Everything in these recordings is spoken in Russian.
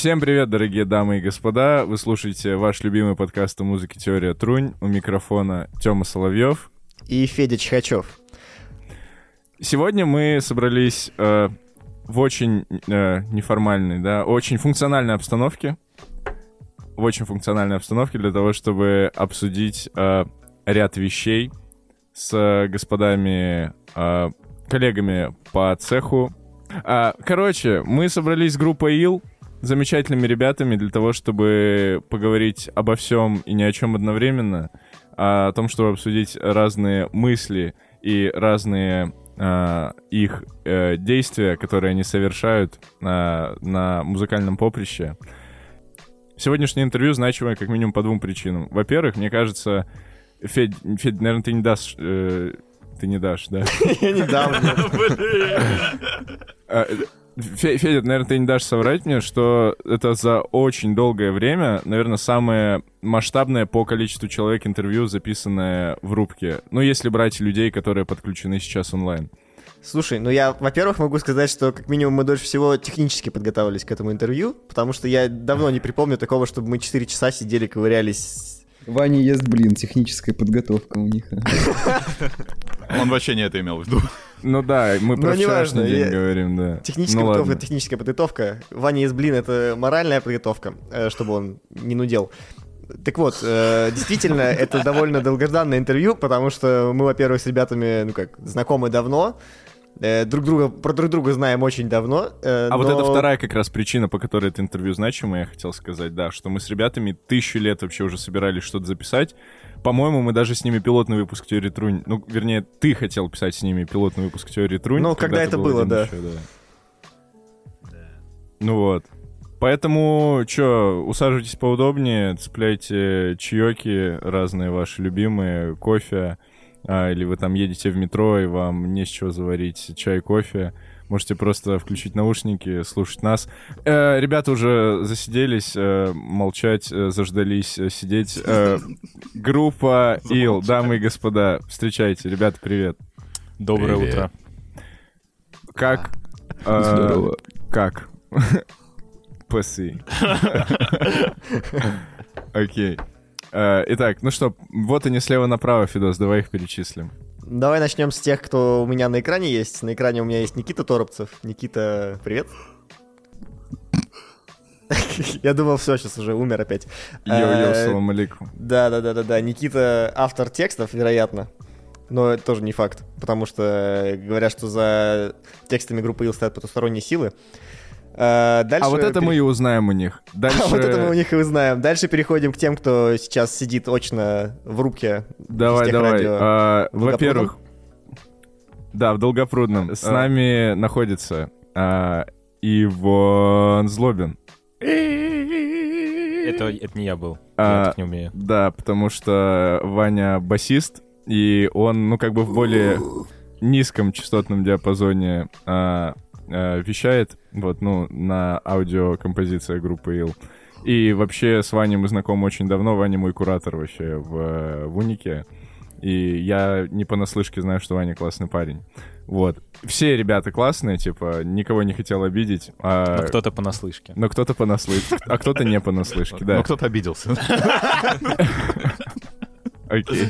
Всем привет, дорогие дамы и господа. Вы слушаете ваш любимый подкаст о музыке «Теория Трунь». У микрофона Тёма Соловьев. И Федя Чхачев. Сегодня мы собрались э, в очень э, неформальной, да, очень функциональной обстановке. В очень функциональной обстановке для того, чтобы обсудить э, ряд вещей с господами, э, коллегами по цеху. А, короче, мы собрались с группой ИЛ, замечательными ребятами для того, чтобы поговорить обо всем и ни о чем одновременно, а о том, чтобы обсудить разные мысли и разные э, их э, действия, которые они совершают э, на музыкальном поприще. Сегодняшнее интервью значимое как минимум по двум причинам. Во-первых, мне кажется, Федь, Федь, наверное, ты не дашь... Э, ты не дашь, да? Я не дам. Федя, наверное, ты не дашь соврать мне, что это за очень долгое время, наверное, самое масштабное по количеству человек интервью, записанное в рубке. Ну, если брать людей, которые подключены сейчас онлайн. Слушай, ну я, во-первых, могу сказать, что как минимум мы дольше всего технически подготовились к этому интервью, потому что я давно не припомню такого, чтобы мы 4 часа сидели, ковырялись. Ваня ест блин, техническая подготовка у них. Он вообще не это имел в виду. Ну да, мы про неважно, вчерашний день я- говорим, да. Техническая Ну подготовка это техническая подготовка. Ваня из блин — это моральная подготовка, э, чтобы он не нудел. Так вот, э, действительно, это довольно долгожданное интервью, потому что мы, во-первых, с ребятами, ну как, знакомы давно, э, друг друга, про друг друга знаем очень давно. э, А вот это вторая как раз причина, по которой это интервью значимое, я хотел сказать, да, что мы с ребятами тысячу лет вообще уже собирались что-то записать. По-моему, мы даже с ними пилотный выпуск теории Трунь. Ну, вернее, ты хотел писать с ними пилотный выпуск теории Трунь. Ну, когда ты это был было, да. еще, Ну вот. Поэтому, чё, усаживайтесь поудобнее, цепляйте чаеки разные ваши любимые, кофе, а, или вы там едете в метро, и вам не с чего заварить чай, кофе. Можете просто включить наушники, слушать нас. Э, ребята уже засиделись, э, молчать, э, заждались э, сидеть. Э, группа Ил, дамы и господа, встречайте. Ребята, привет. Доброе Привет. утро. Как? э, Здорово. Как? Пасы. Окей. Э, Итак, ну что, вот они слева направо, Фидос, давай их перечислим. Давай начнем с тех, кто у меня на экране есть. На экране у меня есть Никита Торопцев. Никита, привет. Я думал, все, сейчас уже умер опять. Йо-йо, Э, салам алейкум. Да, да, да, да, да. Никита автор текстов, вероятно. Но это тоже не факт, потому что говорят, что за текстами группы Ил стоят потусторонние силы. Э, Дальше А вот это пере- мы и узнаем у них. Дальше... А вот это мы у них и узнаем. Дальше переходим к тем, кто сейчас сидит очно в рубке. Давай, давай. радио. А? Во-первых, да, в Долгопрудном. С А. нами находится а, Иван Злобин. Это, это не я был. А, я так не умею. Да, потому что Ваня басист, и он, ну, как бы в более низком частотном диапазоне а, а, вещает, вот, ну, на аудиокомпозициях группы Ил. И вообще с Ваней мы знакомы очень давно, Ваня мой куратор вообще в, в Унике. И я не понаслышке знаю, что Ваня классный парень. Вот. Все ребята классные, типа, никого не хотел обидеть. а- Но кто-то понаслышке. но кто-то понаслышке, а кто-то не понаслышке, да. Ну, кто-то обиделся. Окей.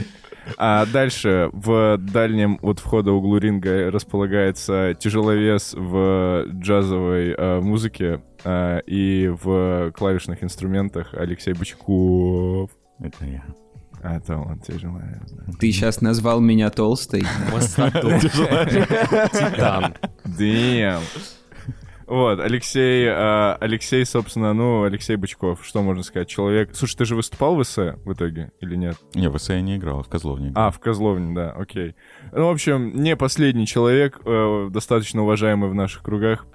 А дальше в дальнем от входа углу ринга располагается тяжеловес в джазовой э, музыке э, и в клавишных инструментах Алексей Бычков. Это я. А, это он тяжеловес, да. Ты сейчас назвал меня толстой. Титан. Damn. Вот, Алексей, э, Алексей, собственно, ну, Алексей Бычков, что можно сказать, человек... Слушай, ты же выступал в ИС в итоге или нет? Не, в СА я не играл, в Козловне играл. А, в Козловне, да, окей. Ну, в общем, не последний человек, э, достаточно уважаемый в наших кругах.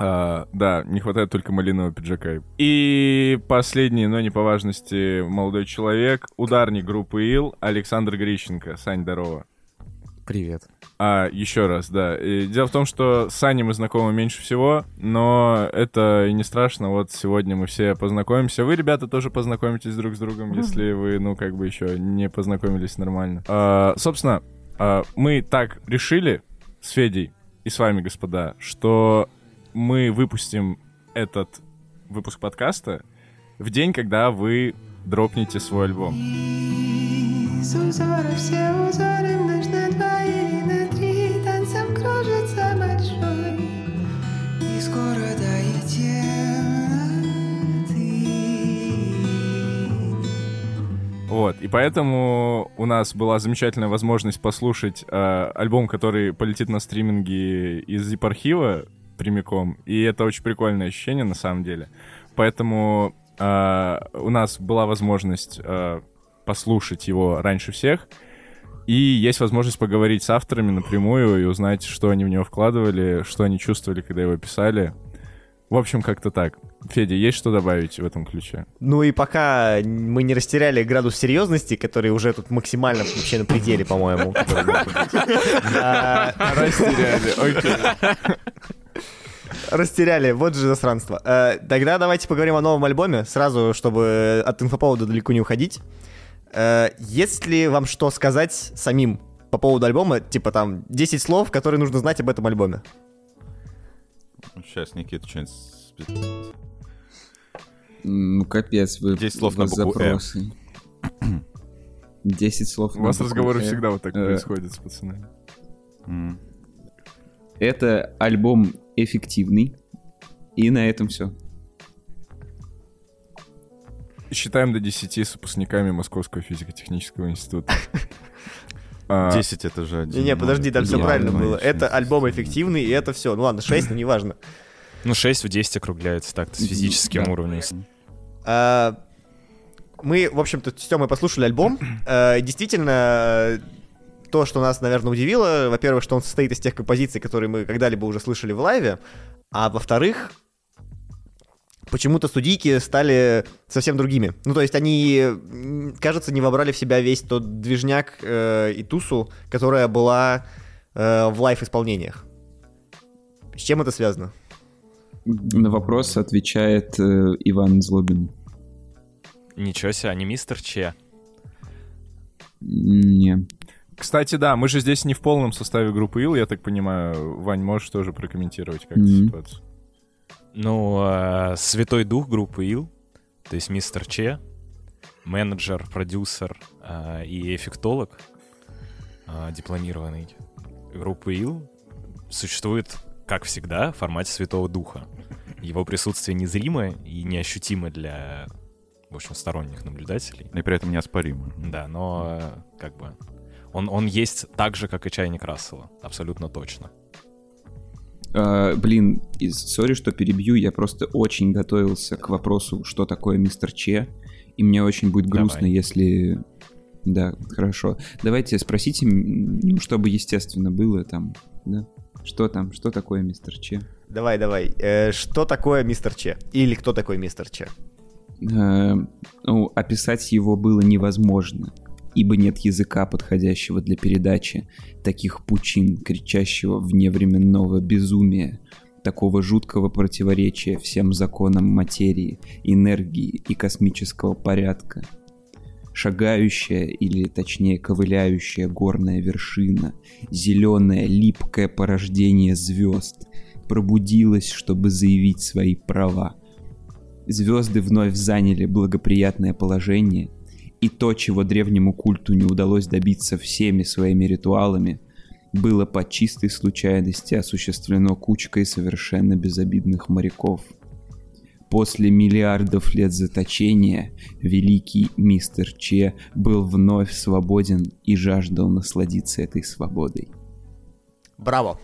А, да, не хватает только малинового пиджака. И последний, но не по важности, молодой человек, ударник группы Ил, Александр Грищенко. Сань, здорово. Привет. А, еще раз, да. И дело в том, что с Саней мы знакомы меньше всего, но это и не страшно. Вот сегодня мы все познакомимся. Вы, ребята, тоже познакомитесь друг с другом, если вы, ну, как бы еще не познакомились нормально. А, собственно, а, мы так решили с Федей и с вами, господа, что мы выпустим этот выпуск подкаста в день, когда вы дропнете свой альбом. Из узора все узоры Вот, и поэтому у нас была замечательная возможность послушать э, альбом, который полетит на стриминге из zip-архива прямиком, и это очень прикольное ощущение на самом деле. Поэтому э, у нас была возможность э, послушать его раньше всех, и есть возможность поговорить с авторами напрямую и узнать, что они в него вкладывали, что они чувствовали, когда его писали. В общем, как-то так. Федя, есть что добавить в этом ключе? Ну и пока мы не растеряли градус серьезности, который уже тут максимально вообще на пределе, по-моему. Растеряли, окей. Растеряли, вот же засранство. Э, Тогда давайте поговорим о новом альбоме, сразу, чтобы от инфоповода далеко не уходить. Э, Есть ли вам что сказать самим по поводу альбома? Типа там 10 слов, которые нужно знать об этом альбоме. Сейчас Никита что-нибудь... Ну, капец, вы... 10 слов на букву «Э». запросы. 10 слов У на вас букву разговоры «Э». всегда вот так Э, происходят с пацанами. М. Это альбом эффективный. И на этом все. Считаем до 10 с выпускниками Московского физико-технического института. А, 10 это же один. Не-не, подожди, там все правильно было. Это альбом эффективный, и это все. Ну ладно, 6, но неважно. Ну, 6 в 10 округляется так с физическим уровнем. А, Мы, в общем-то, с Тёмой послушали альбом. Э, Действительно, то, что нас, наверное, удивило, во-первых, что он состоит из тех композиций, которые мы когда-либо уже слышали в лайве, а во-вторых, почему-то студийки стали совсем другими. Ну, то есть они, кажется, не вобрали в себя весь тот движняк э, и тусу, которая была э, в лайв-исполнениях. С чем это связано? На вопрос отвечает э, Иван Злобин. Ничего себе, а не мистер Че. Не. Кстати, да, мы же здесь не в полном составе группы Ил, я так понимаю. Вань, можешь тоже прокомментировать как Мгм. ситуацию? Ну, э, Святой Дух группы Ил, то есть мистер Че, менеджер, продюсер э, и эффектолог, э, дипломированный группы Ил, существует, как всегда, в формате Святого Духа. Его присутствие незримое и неощутимо для, в общем, сторонних наблюдателей. И при этом неоспоримо. Да, но как бы он, он есть так же, как и чайник Рассела, абсолютно точно. А, блин, сори, что перебью, я просто очень готовился к вопросу, что такое мистер Че, и мне очень будет грустно, Давай. если... Да, хорошо. Давайте спросите, ну, чтобы естественно было там, да? Что там, что такое мистер Че? Давай, давай. Э, что такое мистер Че? Или кто такой мистер Че? Э, ну, описать его было невозможно, ибо нет языка, подходящего для передачи таких пучин, кричащего вневременного безумия, такого жуткого противоречия всем законам материи, энергии и космического порядка. Шагающая, или точнее ковыляющая горная вершина, зеленое липкое порождение звезд, пробудилась, чтобы заявить свои права. Звезды вновь заняли благоприятное положение, и то, чего древнему культу не удалось добиться всеми своими ритуалами, было по чистой случайности осуществлено кучкой совершенно безобидных моряков. После миллиардов лет заточения великий мистер Че был вновь свободен и жаждал насладиться этой свободой. Браво.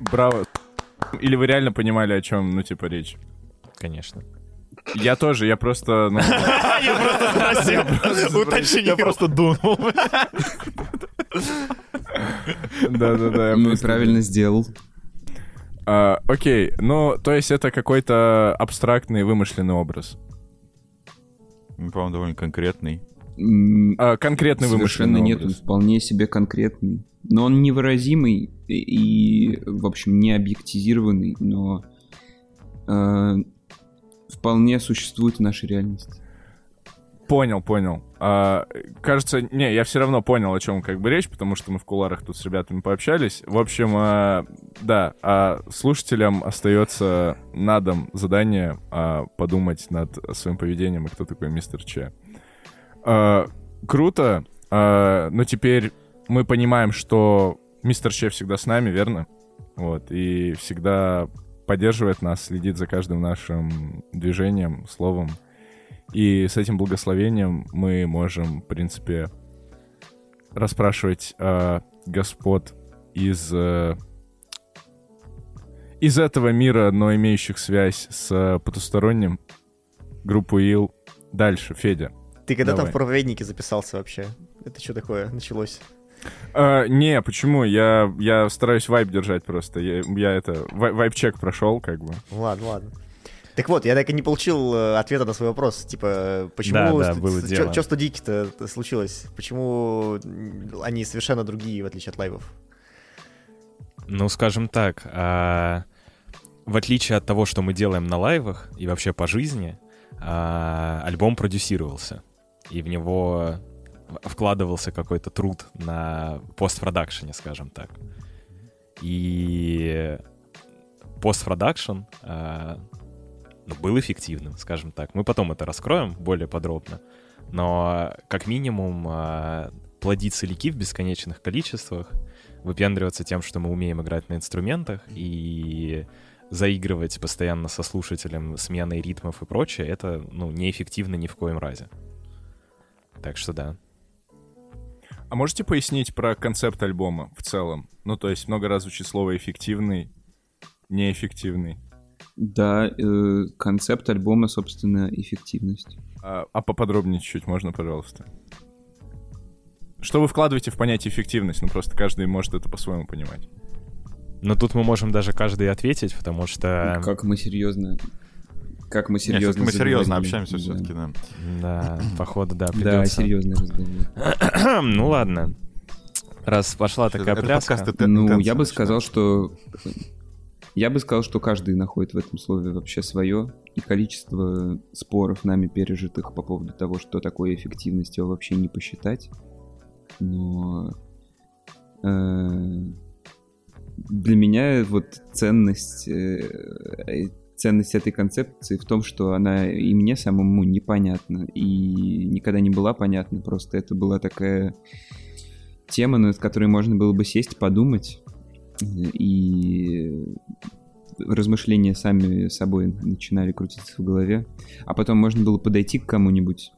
Браво. Или вы реально понимали, о чем, ну, типа, речь? Конечно. Я тоже, я просто... ну, Я просто дунул. Да-да-да. я Ну и просто- правильно сделал. А, Окей, ну, то есть это какой-то абстрактный вымышленный образ. Ну, По-моему, довольно конкретный. М, А, конкретный Совершенно вымышленный нет, он образ. вполне себе конкретный. Но он невыразимый и, и, в общем, не объектизированный, но э, вполне существует в нашей реальности. Понял, понял. А, кажется, не, я все равно понял, о чем как бы речь, потому что мы в куларах тут с ребятами пообщались. В общем, а, да, а слушателям остается на дом задание а, подумать над своим поведением и кто такой мистер Че. А, круто, а, но теперь мы понимаем, что мистер Че всегда с нами, верно? Вот, и всегда поддерживает нас, следит за каждым нашим движением, словом. И с этим благословением мы можем, в принципе, расспрашивать э, господ из, э, из этого мира, но имеющих связь с потусторонним, группу Ил. Дальше, Федя. Ты когда там Давай. в проповеднике записался вообще? Это что такое началось? А, не, почему? Я, я стараюсь вайп держать просто. Я, я это, вай- вайп-чек прошел, как бы. Ладно, ладно. Так вот, я так и не получил э, ответа на свой вопрос. Типа, э, почему... Да, да, было дело. Что студийки-то случилось? Почему они совершенно другие, в отличие от лайвов? Ну, скажем так, а, в отличие от того, что мы делаем на лайвах и вообще по жизни, а, альбом продюсировался. И в него вкладывался какой-то труд на постпродакшене, скажем так. И постпродакшн а, ну, был эффективным, скажем так. Мы потом это раскроем более подробно. Но как минимум а, плодить соляки в бесконечных количествах, выпендриваться тем, что мы умеем играть на инструментах и заигрывать постоянно со слушателем сменой ритмов и прочее, это ну, неэффективно ни в коем разе. Так что да. А можете пояснить про концепт альбома в целом? Ну, то есть много раз звучит слово «эффективный», «неэффективный». Да, э, концепт альбома, собственно, эффективность. А, а поподробнее чуть-чуть можно, пожалуйста? Что вы вкладываете в понятие эффективность? Ну, просто каждый может это по-своему понимать. Но тут мы можем даже каждый ответить, потому что... Как мы серьезно... Как мы Нет, серьезно... всё-таки мы серьезно общаемся Да. все-таки, да. Да, походу, да, Да, придется. серьезный разговор. ну ладно. Раз пошла такая Это пляска... подкаст это Ну, интенсивно я бы сказал, что... Я бы сказал, что каждый находит в этом слове вообще свое, и количество споров нами пережитых по поводу того, что такое эффективность, его вообще не посчитать. Но э, для меня вот ценность, э, ценность этой концепции в том, что она и мне самому непонятна, и никогда не была понятна, просто это была такая тема, над которой можно было бы сесть, подумать, и размышления сами собой начинали крутиться в голове, а потом можно было подойти к кому-нибудь,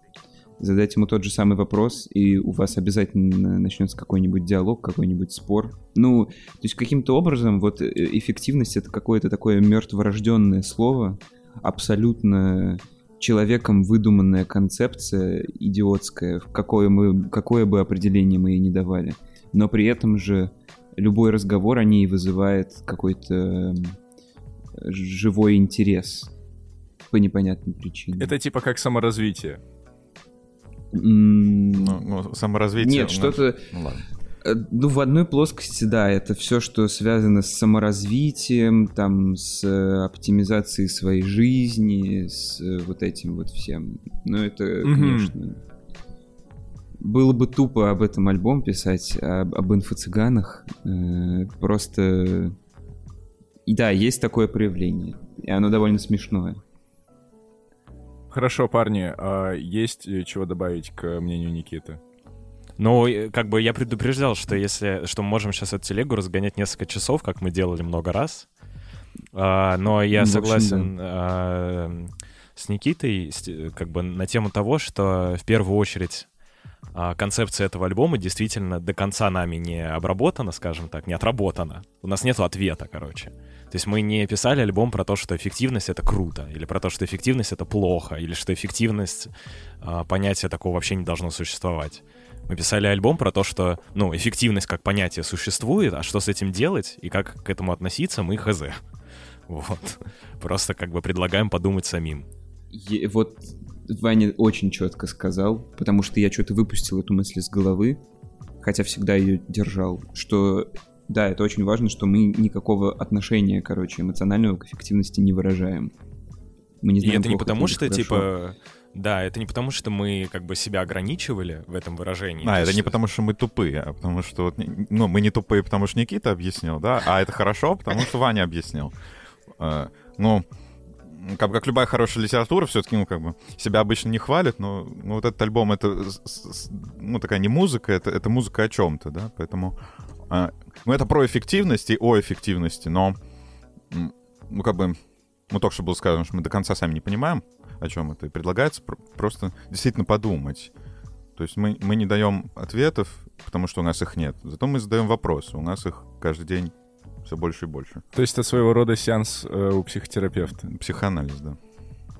задать ему тот же самый вопрос, и у вас обязательно начнется какой-нибудь диалог, какой-нибудь спор. Ну, то есть каким-то образом вот э, эффективность это какое-то такое мертворожденное слово, абсолютно человеком выдуманная концепция идиотская, в какое, мы, какое бы определение мы ей не давали. Но при этом же любой разговор о ней вызывает какой-то живой интерес по непонятным причинам. Это типа как саморазвитие. Ну, ну, саморазвитие... Нет, что-то... Ну ладно. э, Ну, в одной плоскости, да, это все, что связано с саморазвитием, там, с э, оптимизацией своей жизни, с э, вот этим вот всем. Ну, это, конечно... Было бы тупо об этом альбом писать, об, об инфо-цыганах. э, просто... И да, есть такое проявление. И оно довольно смешное. Хорошо, парни, а есть э, чего добавить к мнению Никиты? Ну, э, как бы я предупреждал, что если что мы можем сейчас эту телегу разгонять несколько часов, как мы делали много раз. А, но я В общем, согласен а, с Никитой, с- э, как бы на тему того, что в первую очередь а, концепция этого альбома действительно до конца нами не обработана, скажем так, не отработана. У нас нет ответа, короче. То есть мы не писали альбом про то, что эффективность — это круто, или про то, что эффективность — это плохо, или что эффективность, а, понятия такого вообще не должно существовать. Мы писали альбом про то, что, ну, эффективность как понятие существует, а что с этим делать и как к этому относиться, мы хз. Вот. Просто как бы предлагаем подумать самим. Е- вот Ваня очень четко сказал, потому что я что-то выпустил эту мысль из головы, хотя всегда ее держал, что да, это очень важно, что мы никакого отношения, короче, эмоционального к эффективности не выражаем. Мы не И знаем, это не потому, что, хорошо. типа, Да, это не потому, что мы как бы себя ограничивали в этом выражении. А, То это есть- не потому, что мы тупые, а потому что... вот, Ну, мы не тупые, потому что Никита объяснил, да? А это хорошо, потому что Ваня объяснил. Э, Ну, как, как любая хорошая литература, все-таки, ну, как бы, себя обычно не хвалит, но ну, вот этот альбом, это, с- с- ну, такая не музыка, это, это музыка о чем-то, да? Поэтому... э, Ну, это про эффективность и о эффективности, но, ну, как бы, ну, только что было сказано, что мы до конца сами не понимаем, о чем это, и предлагается пр- просто действительно подумать. То есть мы, мы не даем ответов, потому что у нас их нет. Зато мы задаем вопросы. У нас их каждый день все больше и больше. То есть это своего рода сеанс э, у психотерапевта. Психоанализ, да.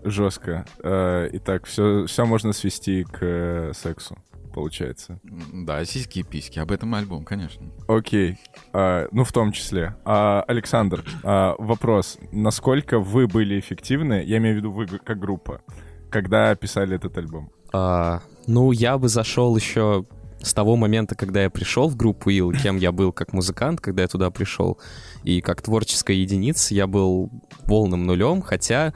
Жестко. Э, итак, все, все можно свести к э, сексу, получается. Да, сиськи и письки. Об этом альбом, конечно. Окей. А, ну, в том числе. А, Александр, а, вопрос. Насколько вы были эффективны, я имею в виду вы как группа, когда писали этот альбом? А, ну, я бы зашел еще с того момента, когда я пришел в группу Ил, кем я был как музыкант, когда я туда пришел, и как творческая единица я был полным нулем, хотя,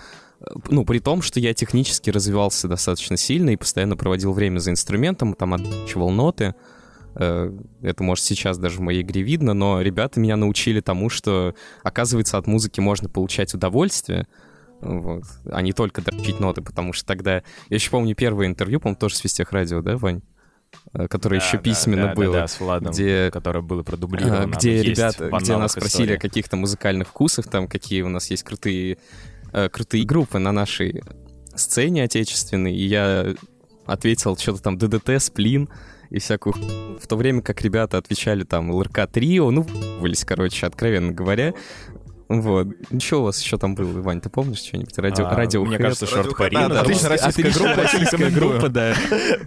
ну, при том, что я технически развивался достаточно сильно и постоянно проводил время за инструментом, там отчевал ноты, Э, это, может, сейчас даже в моей игре видно, но ребята меня научили тому, что, оказывается, от музыки можно получать удовольствие, вот, а не только дрочить ноты, потому что тогда... Я еще помню первое интервью, по-моему, тоже с Вестех Радио, да, Вань? Э, Которое Да, еще да, письменно да, да, было. да, с Владом, где которое было продублировано. а, где ребята, где нас спросили истории. о каких-то музыкальных вкусах, там какие у нас есть крутые, э, крутые группы на нашей сцене отечественной, и я ответил что-то там ДДТ, Сплин и всякую в то время как ребята отвечали там ЛРК Трио, ну, вылез, короче, откровенно говоря. Вот. Что у вас еще там было, Вань, ты помнишь что-нибудь? Радио, А, радио Мне кажется, шорт пари. да, да, отлично российская группа, российская группа, да.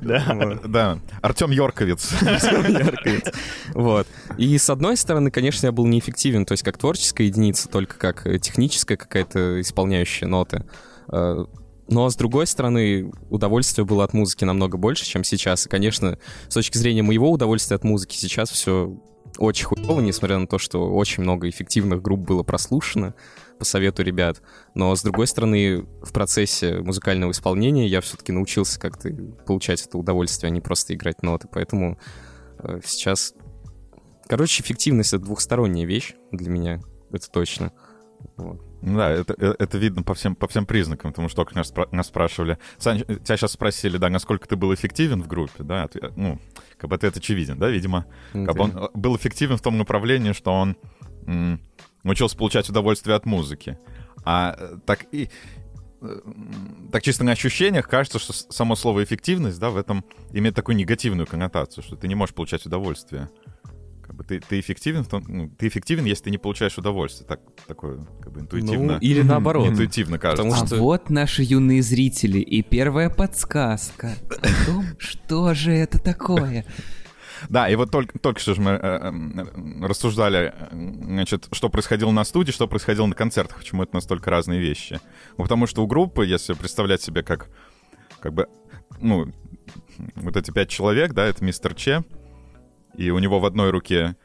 Да. Да, Артем Йорковец. Яркает. Вот. И с одной стороны, конечно, я был неэффективен, то есть как творческая единица, только как э, техническая какая-то исполняющая ноты. Э, Но с другой стороны, удовольствие было от музыки намного больше, чем сейчас. И, конечно, с точки зрения моего удовольствия от музыки сейчас все очень хуево, несмотря на то, что очень много эффективных групп было прослушано по совету ребят. Но, с другой стороны, в процессе музыкального исполнения я все-таки научился как-то получать это удовольствие, а не просто играть ноты. Поэтому э, сейчас... Короче, эффективность — это двухсторонняя вещь для меня, это точно. Вот. Ну Да, это, э, это видно по всем, по всем признакам, потому что только нас, нас спрашивали. Сань, тебя сейчас спросили, да, насколько ты был эффективен в группе, да? Отве- Ну, как бы ответ очевиден, да, видимо. Как бы он э, был эффективен в том направлении, что он м, научился получать удовольствие от музыки. А э, так и так чисто на ощущениях кажется, что само слово эффективность, да, в этом имеет такую негативную коннотацию, что ты не можешь получать удовольствие. Как бы ты, ты эффективен, в том, ну, ты эффективен, если ты не получаешь удовольствие. Так, такое, как бы интуитивно. Ну, или наоборот. Интуитивно кажется. Потому А что- вот наши юные зрители и первая подсказка о том, что же это такое. Да, и вот только, только что же мы э, э, рассуждали, э, значит, что происходило на студии, что происходило на концертах, почему это настолько разные вещи. Ну, потому что у группы, если представлять себе как, как бы, ну, вот эти пять человек, да, это мистер Че, и у него в одной руке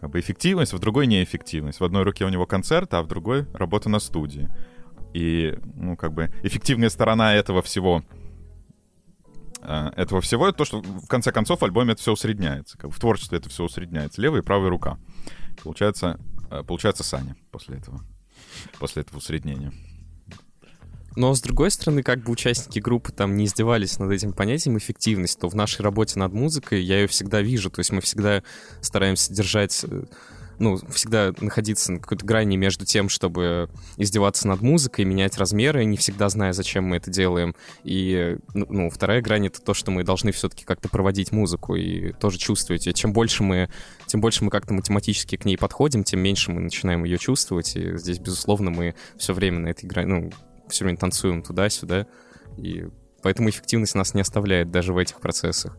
как бы эффективность, в другой неэффективность. В одной руке у него концерт, а в другой работа на студии. И, ну, как бы, эффективная сторона этого всего э, этого всего, это то, что в конце концов в альбоме это все усредняется. Как бы в творчестве это все усредняется. Левая и правая рука. Получается, э, получается Саня после этого. После этого усреднения. Но, с другой стороны, как бы участники группы там не издевались над этим понятием эффективность, то в нашей работе над музыкой я ее всегда вижу. То есть мы всегда стараемся держать, э, ну, всегда находиться на какой-то грани между тем, чтобы издеваться над музыкой, менять размеры, не всегда зная, зачем мы это делаем. И, ну, ну, вторая грань — это то, что мы должны все-таки как-то проводить музыку и тоже чувствовать. И чем больше мы, тем больше мы как-то математически к ней подходим, тем меньше мы начинаем ее чувствовать. И здесь, безусловно, мы все время на этой грани, ну, все время танцуем туда-сюда, и поэтому эффективность нас не оставляет даже в этих процессах.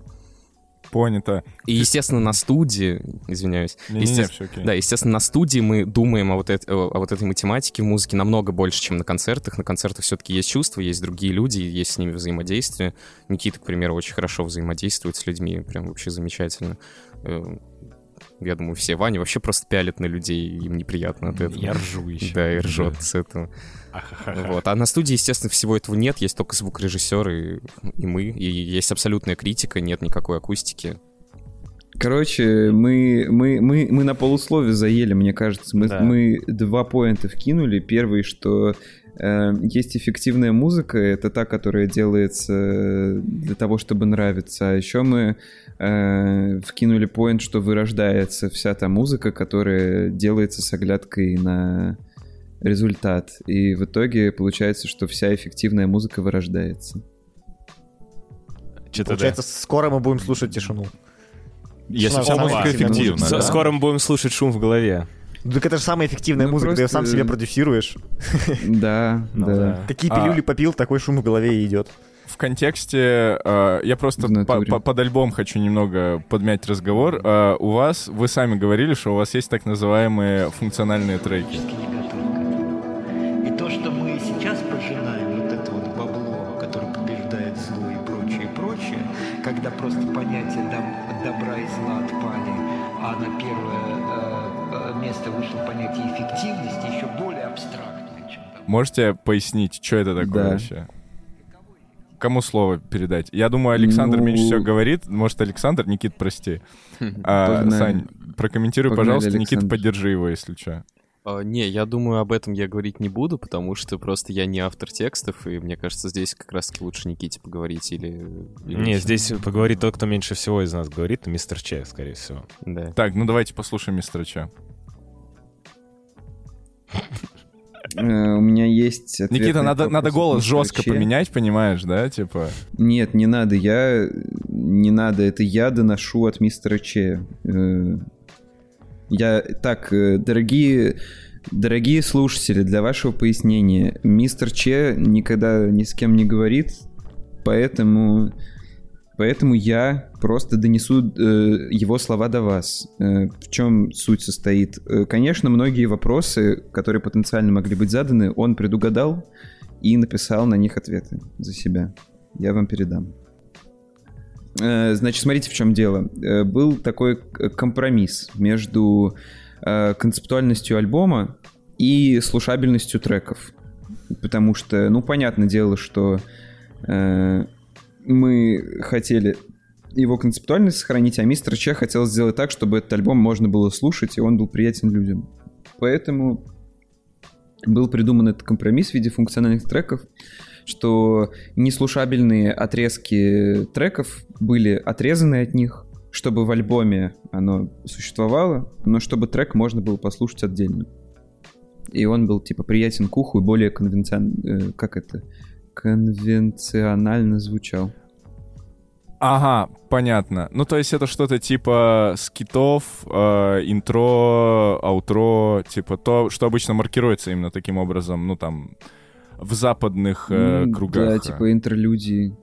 Понято. И, естественно, на студии, извиняюсь, Не-не-не, естественно, всё окей. да, естественно, на студии мы думаем о вот, эт- о вот этой математике в музыке намного больше, чем на концертах. На концертах все-таки есть чувства, есть другие люди, есть с ними взаимодействие. Никита, к примеру, очень хорошо взаимодействует с людьми, прям вообще замечательно. Э, Я думаю, все. Ваня вообще просто пялит на людей, им неприятно от этого. Я ржу еще. Да, и ржет с этого. Вот. А на студии, естественно, всего этого нет. Есть только звукорежиссер и, и мы. И есть абсолютная критика, нет никакой акустики. Короче, мы, мы, мы, мы на полуслове заели, мне кажется. Мы, Да. мы два поинта вкинули. Первый, что э, есть эффективная музыка, это та, которая делается для того, чтобы нравиться. А еще мы э, вкинули поинт, что вырождается вся та музыка, которая делается с оглядкой на результат. И в итоге получается, что вся эффективная музыка вырождается. Что-то Получается, скоро мы будем слушать тишину. Если вся музыка эффективна, да. Скоро мы будем слушать шум в голове. Ну, Так это же самая эффективная Ну, музыка, ты ее просто, сам себе продюсируешь. Да, Ну да. да. Какие А. пилюли попил, такой шум в голове и идет. В контексте, э, я просто по- по- под альбом хочу немного подмять разговор. Э, у вас, вы сами говорили, что у вас есть так называемые функциональные треки. То, что мы сейчас пожинаем, вот это вот бабло, которое побеждает зло и прочее, и прочее, когда просто понятие добра и зла отпали, а на первое э, э, место вышло понятие эффективности, еще более абстрактное, чем. Можете пояснить, что это такое Да. вообще? Кому слово передать? Я думаю, Александр Ну- меньше всего говорит. Может, Александр? Никит, прости. А, Погнали. Сань, прокомментируй, Погнали, пожалуйста. Никит, Александр. поддержи его, если что. А, Не, я думаю, об этом я говорить не буду, потому что просто я не автор текстов, и мне кажется, здесь как раз-таки лучше Никите поговорить или... или Не, здесь поговорит тот, кто меньше всего из нас говорит, мистер Че, скорее всего. Да. Так, ну давайте послушаем мистера Ча. Э, У меня есть ответ Никита, на надо, надо голос жестко Че. поменять, понимаешь, да? Типа. Нет, не надо, я... Не надо, это я доношу от мистера Че. Я... Так, э, дорогие... Дорогие слушатели, для вашего пояснения, мистер Че никогда ни с кем не говорит, поэтому... Поэтому я просто донесу э, его слова до вас. Э, в чем суть состоит? Э, конечно, многие вопросы, которые потенциально могли быть заданы, он предугадал и написал на них ответы за себя. Я вам передам. Э, Значит, смотрите, в чем дело. Э, Был такой компромисс между э, концептуальностью альбома и слушабельностью треков. Потому что, ну, понятное дело, что мы хотели его концептуальность сохранить, а мистер Че хотел сделать так, чтобы этот альбом можно было слушать, и он был приятен людям. Поэтому был придуман этот компромисс в виде функциональных треков, что неслушабельные отрезки треков были отрезаны от них, чтобы в альбоме оно существовало, но чтобы трек можно было послушать отдельно. И он был типа приятен к уху и более конвенцион... как это? конвенционально звучал. Ага, понятно. Ну, то есть это что-то типа скитов, э, интро, аутро, типа то, что обычно маркируется именно таким образом, ну, там, в западных э, М, кругах. Да, типа интерлюдии.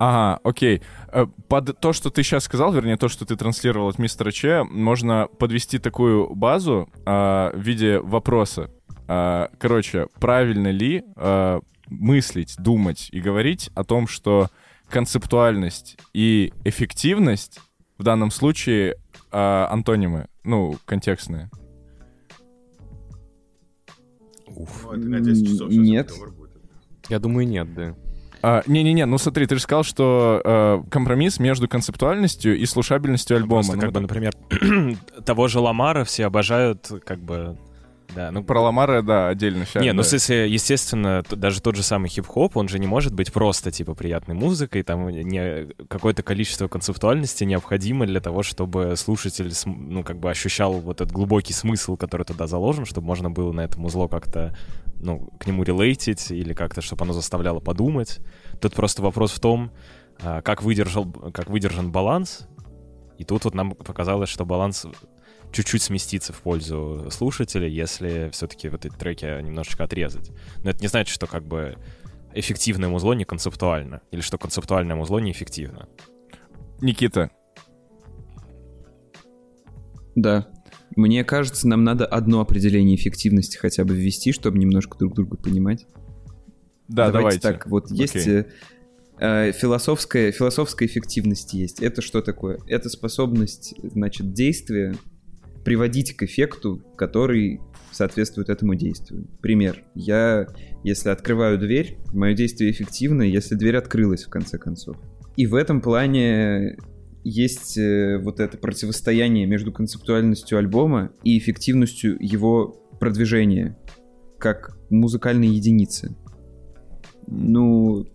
Ага, окей. Э, Под то, что ты сейчас сказал, вернее, то, что ты транслировал от мистера Че, можно подвести такую базу а, в виде вопроса. А, короче, правильно ли а, мыслить, думать и говорить о том, что концептуальность и эффективность в данном случае а, антонимы, ну, контекстные? Нет. Я думаю, нет, да. А, Не-не-не, ну смотри, ты же сказал, что э, компромисс между концептуальностью и слушабельностью альбома. Просто Ну, как бы, например, того же Ламара все обожают, как бы... Да, ну, Про Ламара, да, отдельно. щас, Не, ну, да. в смысле, естественно, даже тот же самый хип-хоп, он же не может быть просто, типа, приятной музыкой, там не, какое-то количество концептуальности необходимо для того, чтобы слушатель, ну, как бы ощущал вот этот глубокий смысл, который туда заложен, чтобы можно было на этом узло как-то, ну, к нему релейтить или как-то, чтобы оно заставляло подумать. Тут просто вопрос в том, а, как, выдержал, как выдержан баланс, и тут вот нам показалось, что баланс чуть-чуть сместится в пользу слушателя, если все-таки вот эти треки немножечко отрезать. Но это не значит, что как бы эффективное музло не концептуально, или что концептуальное музло неэффективно. Никита, Да. Мне кажется, нам надо одно определение эффективности хотя бы ввести, чтобы немножко друг друга понимать. да, давайте. так. Вот есть Окей. э, Э, философская, философская эффективность есть. Это что такое? Это способность, значит, действия приводить к эффекту, который соответствует этому действию. Пример. Я, если открываю дверь, мое действие эффективно, если дверь открылась, в конце концов. И в этом плане есть э, вот это противостояние между концептуальностью альбома и эффективностью его продвижения как музыкальной единицы. Ну,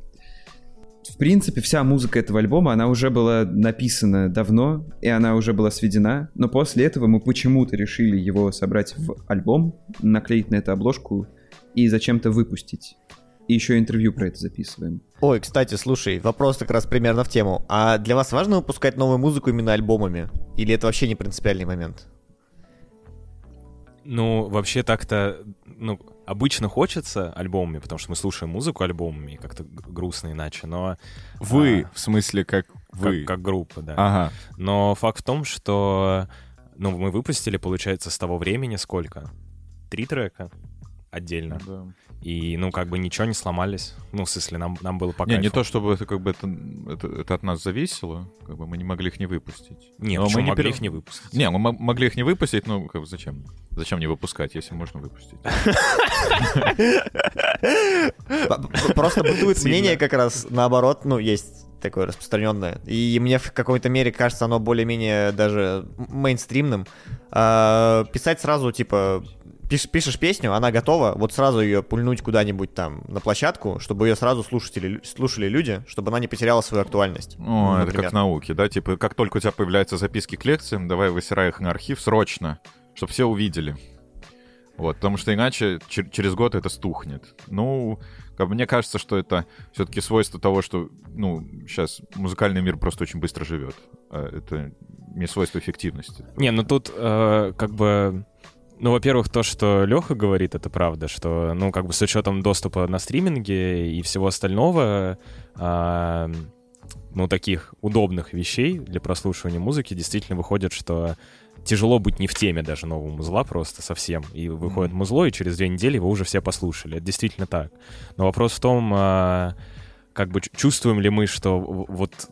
в принципе, вся музыка этого альбома, она уже была написана давно, и она уже была сведена, но после этого мы почему-то решили его собрать в альбом, наклеить на это обложку и зачем-то выпустить. И еще интервью про это записываем. Ой, кстати, слушай, вопрос как раз примерно в тему. А для вас важно выпускать новую музыку именно альбомами? Или это вообще не принципиальный момент? Ну, вообще так-то, ну, обычно хочется альбомами, потому что мы слушаем музыку альбомами, как-то грустно иначе, но... Вы, а, в смысле, как вы. Как, как группа, да. Ага. Но факт в том, что ну, мы выпустили, получается, с того времени сколько? Три трека отдельно. Да. И, ну, как бы ничего не сломались. Ну, в смысле, нам, нам было по Не, не то, чтобы это как бы это, это, это от нас зависело, как бы мы не могли их не выпустить. Нет, Но мы не могли пере- их не выпустить. Не, мы мо- могли их не выпустить, ну как бы зачем? Зачем не выпускать, если можно выпустить? Просто бытует мнение как раз наоборот, ну, есть такое распространенное. И мне в какой-то мере кажется оно более-менее даже мейнстримным. А, Писать сразу, типа, пиш- пишешь песню, она готова, вот сразу ее пульнуть куда-нибудь там на площадку, чтобы ее сразу слушатели, слушали люди, чтобы она не потеряла свою актуальность. О, Ну, это например. как в науке, да? Типа, как только у тебя появляются записки к лекциям, давай высирай их на архив срочно, чтобы все увидели. Вот, потому что иначе чер- через год это стухнет. Ну, как бы мне кажется, что это все-таки свойство того, что, ну, сейчас музыкальный мир просто очень быстро живет. А Это не свойство эффективности. Не, ну тут э, как бы... Ну, во-первых, то, что Леха говорит, это правда, что, ну, как бы с учетом доступа на стриминге и всего остального, а, ну, таких удобных вещей для прослушивания музыки, действительно выходит, что тяжело быть не в теме даже нового музла просто совсем. И выходит музло, и через две недели его уже все послушали. Это действительно так. Но вопрос в том, а, как бы чувствуем ли мы, что вот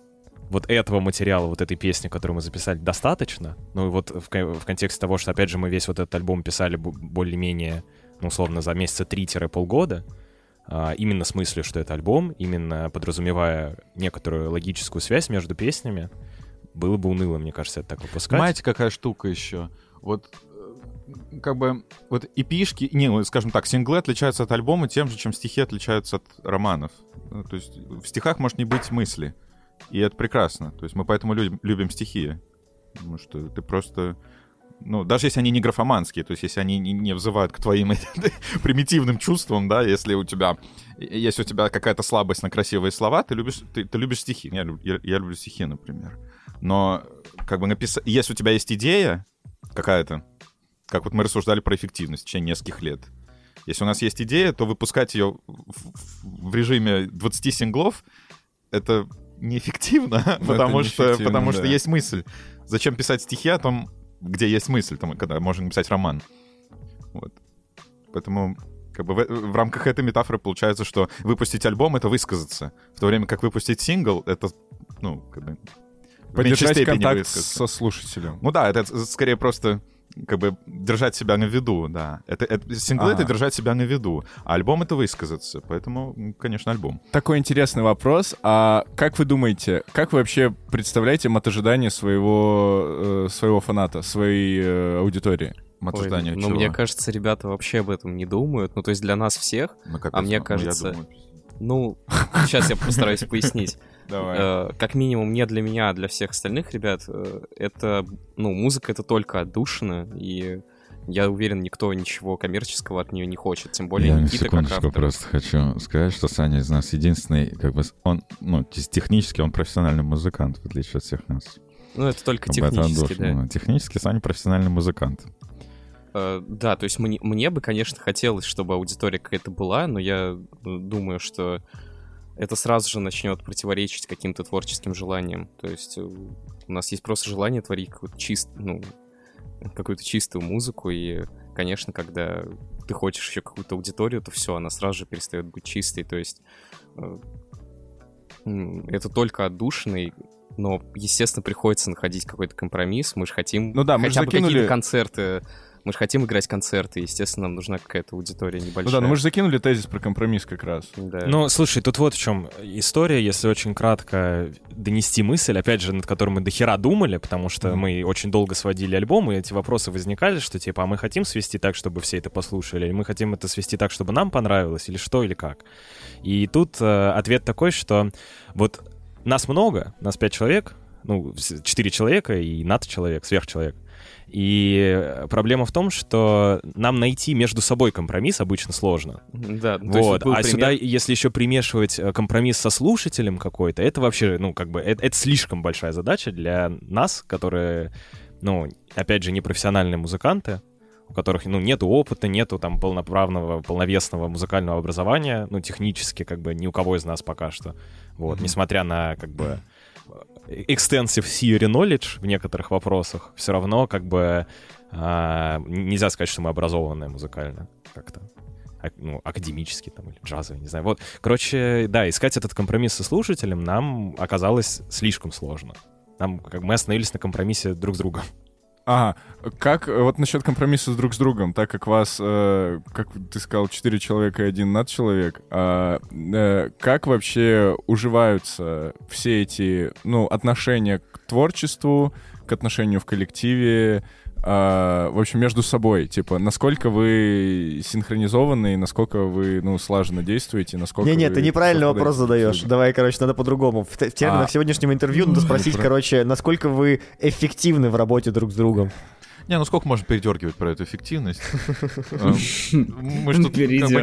вот этого материала, вот этой песни, которую мы записали, достаточно. Ну и вот в, в контексте того, что, опять же, мы весь вот этот альбом писали более-менее, ну, условно, за месяца 3-полгода, а, именно с мыслью, что это альбом, именно подразумевая некоторую логическую связь между песнями, было бы уныло, мне кажется, это так выпускать. Знаете, какая штука еще? Вот э, как бы вот эпишки, не, ну, скажем так, синглы отличаются от альбома тем же, чем стихи отличаются от романов. Ну, То есть в стихах может не быть мысли, и это прекрасно. То есть мы поэтому любим, любим стихи, потому что ты просто ну, даже если они не графоманские, то есть если они не, не взывают к твоим примитивным чувствам, да, если у тебя, если у тебя какая-то слабость на красивые слова, ты любишь, ты, ты любишь стихи. Я, я, я люблю стихи, например. Но как бы написать, если у тебя есть идея какая-то, как вот мы рассуждали про эффективность в течение нескольких лет, если у нас есть идея, то выпускать ее в, в режиме 20 синглов это неэффективно, Ну, потому это что, неэффективно, потому что да. есть мысль. Зачем писать стихи о том, где есть мысль, там, когда можно написать роман? Вот. Поэтому как бы в, в рамках этой метафоры получается, что выпустить альбом — это высказаться, в то время как выпустить сингл — это, ну, как бы... Поддержать контакт со слушателем. Ну да, это скорее просто как бы держать себя на виду, да. Это, это синглы это Ага. держать себя на виду, а альбом это высказаться, поэтому, конечно, альбом. Такой интересный вопрос. А как вы думаете, как вы вообще представляете ожидания своего, э, своего фаната, своей э, аудитории? От Ой, ну, чего? мне кажется, ребята вообще об этом не думают. Ну, то есть для нас всех, Ну, капец, а мне ну, кажется- ну, сейчас я постараюсь пояснить. Давай. Э, Как минимум не для меня, а для всех остальных ребят, э, это, ну, музыка это только отдушина, и я уверен, никто ничего коммерческого от нее не хочет, тем более Я Никита как секундочку автор. просто хочу сказать, что Саня из нас единственный, как бы, он, ну, те- технически он профессиональный музыкант, в отличие от всех нас. Ну, это только Как это технически, да. Технически Саня профессиональный музыкант. Э, Да, то есть мне, мне бы, конечно, хотелось, чтобы аудитория какая-то была, но я э, думаю, что это сразу же начнет противоречить каким-то творческим желаниям. То есть э, у нас есть просто желание творить какую-то чист, ну, какую-то чистую музыку, и, конечно, когда ты хочешь еще какую-то аудиторию, то все, она сразу же перестает быть чистой. То есть э, это только отдушиной, но, естественно, приходится находить какой-то компромисс. Мы же хотим Ну да, мы же хотя бы закинули- какие-то концерты. Мы же хотим играть концерты, естественно, нам нужна какая-то аудитория Ну небольшая. да, ну мы же закинули тезис про компромисс как раз. Да. Ну, слушай, тут вот в чем история, если очень кратко донести мысль, опять же, над которой мы до хера думали, потому что мы очень долго сводили альбом, и эти вопросы возникали, что типа, а мы хотим свести так, чтобы все это послушали, или мы хотим это свести так, чтобы нам понравилось, или что, или как. И тут э, ответ такой, что вот нас много, нас пять человек, ну, четыре человека и над человек, сверхчеловек. И э, проблема в том, что нам найти между собой компромисс обычно сложно. Да, Вот, а пример- сюда, если еще примешивать э, компромисс со слушателем какой-то, это вообще, ну, как бы, это, это слишком большая задача для нас, которые, ну, опять же, не профессиональные музыканты, у которых, ну, нету опыта, нету там полноправного, полновесного музыкального образования, ну, технически, как бы, ни у кого из нас пока что. Вот, несмотря на, как бы, extensive theory knowledge в некоторых вопросах, все равно, как бы, а, нельзя сказать, что мы образованные музыкально как-то ак- ну, академический там или джазовый, не знаю. Вот, короче, да, искать этот компромисс со слушателем нам оказалось слишком сложно. Нам, как мы остановились на компромиссе друг с другом. Ага, как э, вот насчет компромисса с друг с другом, так как вас, э, как ты сказал, четыре человека и один над человек, а, э, как вообще уживаются все эти, ну, отношения к творчеству, к отношению в коллективе, а, в общем, между собой, типа, насколько вы синхронизованы, и насколько вы, ну, слаженно действуете, насколько Не-не, вы ты неправильный вопрос задаешь. Давай, короче, надо по-другому. В, в терминах А. сегодняшнего интервью надо спросить, короче, насколько вы эффективны в работе друг с другом. Не, ну сколько можно передергивать про эту эффективность? Эм, Мы.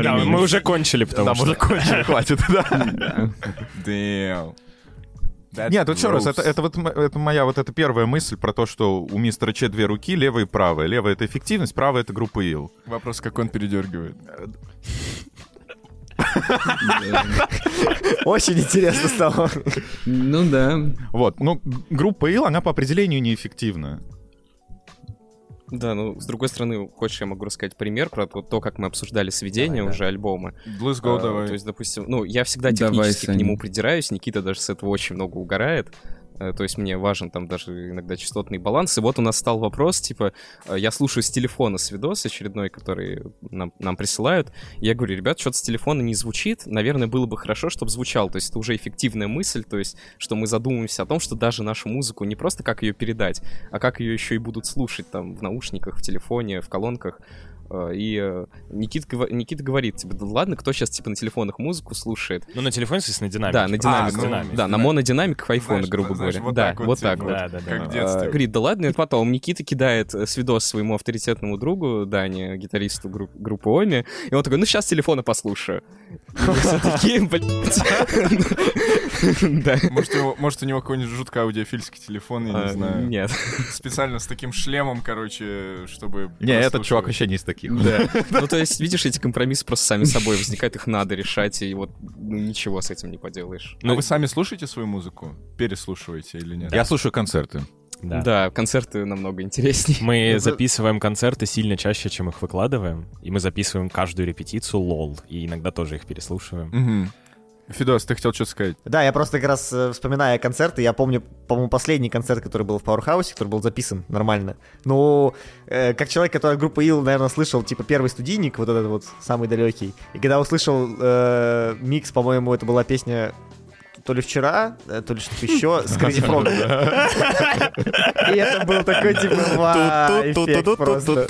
Да, не- уже кончили, потому Да, что... мы уже кончили, хватит, да. That's Нет, тут еще раз, это, это вот это моя вот эта первая мысль про то, что у мистера Че две руки, левая и правая. Левая — это эффективность, правая — это группа Ил. Вопрос, как он передергивает. Очень интересно стало. Ну да. Вот, ну, группа Ил, она по определению неэффективна. Да, ну, с другой стороны, хочешь, я могу рассказать пример про то, то, как мы обсуждали сведения Давай, да. уже альбома. Let's go, А, давай. То есть, допустим, ну, я всегда Давай, технически к Саня. нему придираюсь, Никита даже с этого очень много угорает. Э, То есть мне важен там даже иногда частотный баланс. И вот у нас стал вопрос, типа, э, я слушаю с телефона с видос очередной, который нам, нам присылают. Я говорю, ребят, что-то с телефона не звучит. Наверное, было бы хорошо, чтобы звучал. То есть это уже эффективная мысль, то есть что мы задумываемся о том, что даже нашу музыку не просто как ее передать, а как ее еще и будут слушать там в наушниках, в телефоне, в колонках. Э, И э, Никит, гова- Никита говорит, типа, да ладно, кто сейчас типа на телефонах музыку слушает? Ну, на телефоне, естественно, динамик. Да, на динамик. ну, динамик. да, на монодинамиках айфона, Знаешь, грубо знаешь, говоря. вот да, так вот, вот типа, так вот. Да, да, да. Как в А, детстве. Говорит, да ладно, и потом Никита кидает э, свидос своему авторитетному другу, Дане, гитаристу групп- группы Оми, и он такой, ну сейчас с телефона послушаю. И мы все такие. Да. Может, у него- какой-нибудь жутко аудиофильский телефон, я не А, знаю. Нет. Специально с таким шлемом, короче, чтобы... Не, этот чувак вообще не из таких. Ну, то есть, видишь, эти компромиссы просто сами собой возникают, их надо решать, и вот ну, ничего с этим не поделаешь. А вы сами слушаете свою музыку? Переслушиваете или нет? Я слушаю концерты. Да. Да, концерты намного интереснее. Мы записываем концерты сильно чаще, чем их выкладываем. И мы записываем каждую репетицию лол. И иногда тоже их переслушиваем. Мгм. Фидос, ты хотел что-то сказать? Да, я просто как раз э, вспоминая концерты, я помню, по-моему, последний концерт, который был в Powerhouse, который был записан нормально. Ну, э, как человек, который от группы Ил, наверное, слышал, типа, первый студийник, вот этот вот, самый далекий. И когда услышал э, микс, по-моему, это была песня то ли вчера, э, то ли что-то еще, с Crazy Frog. И это был такой, типа, ва, эффект просто.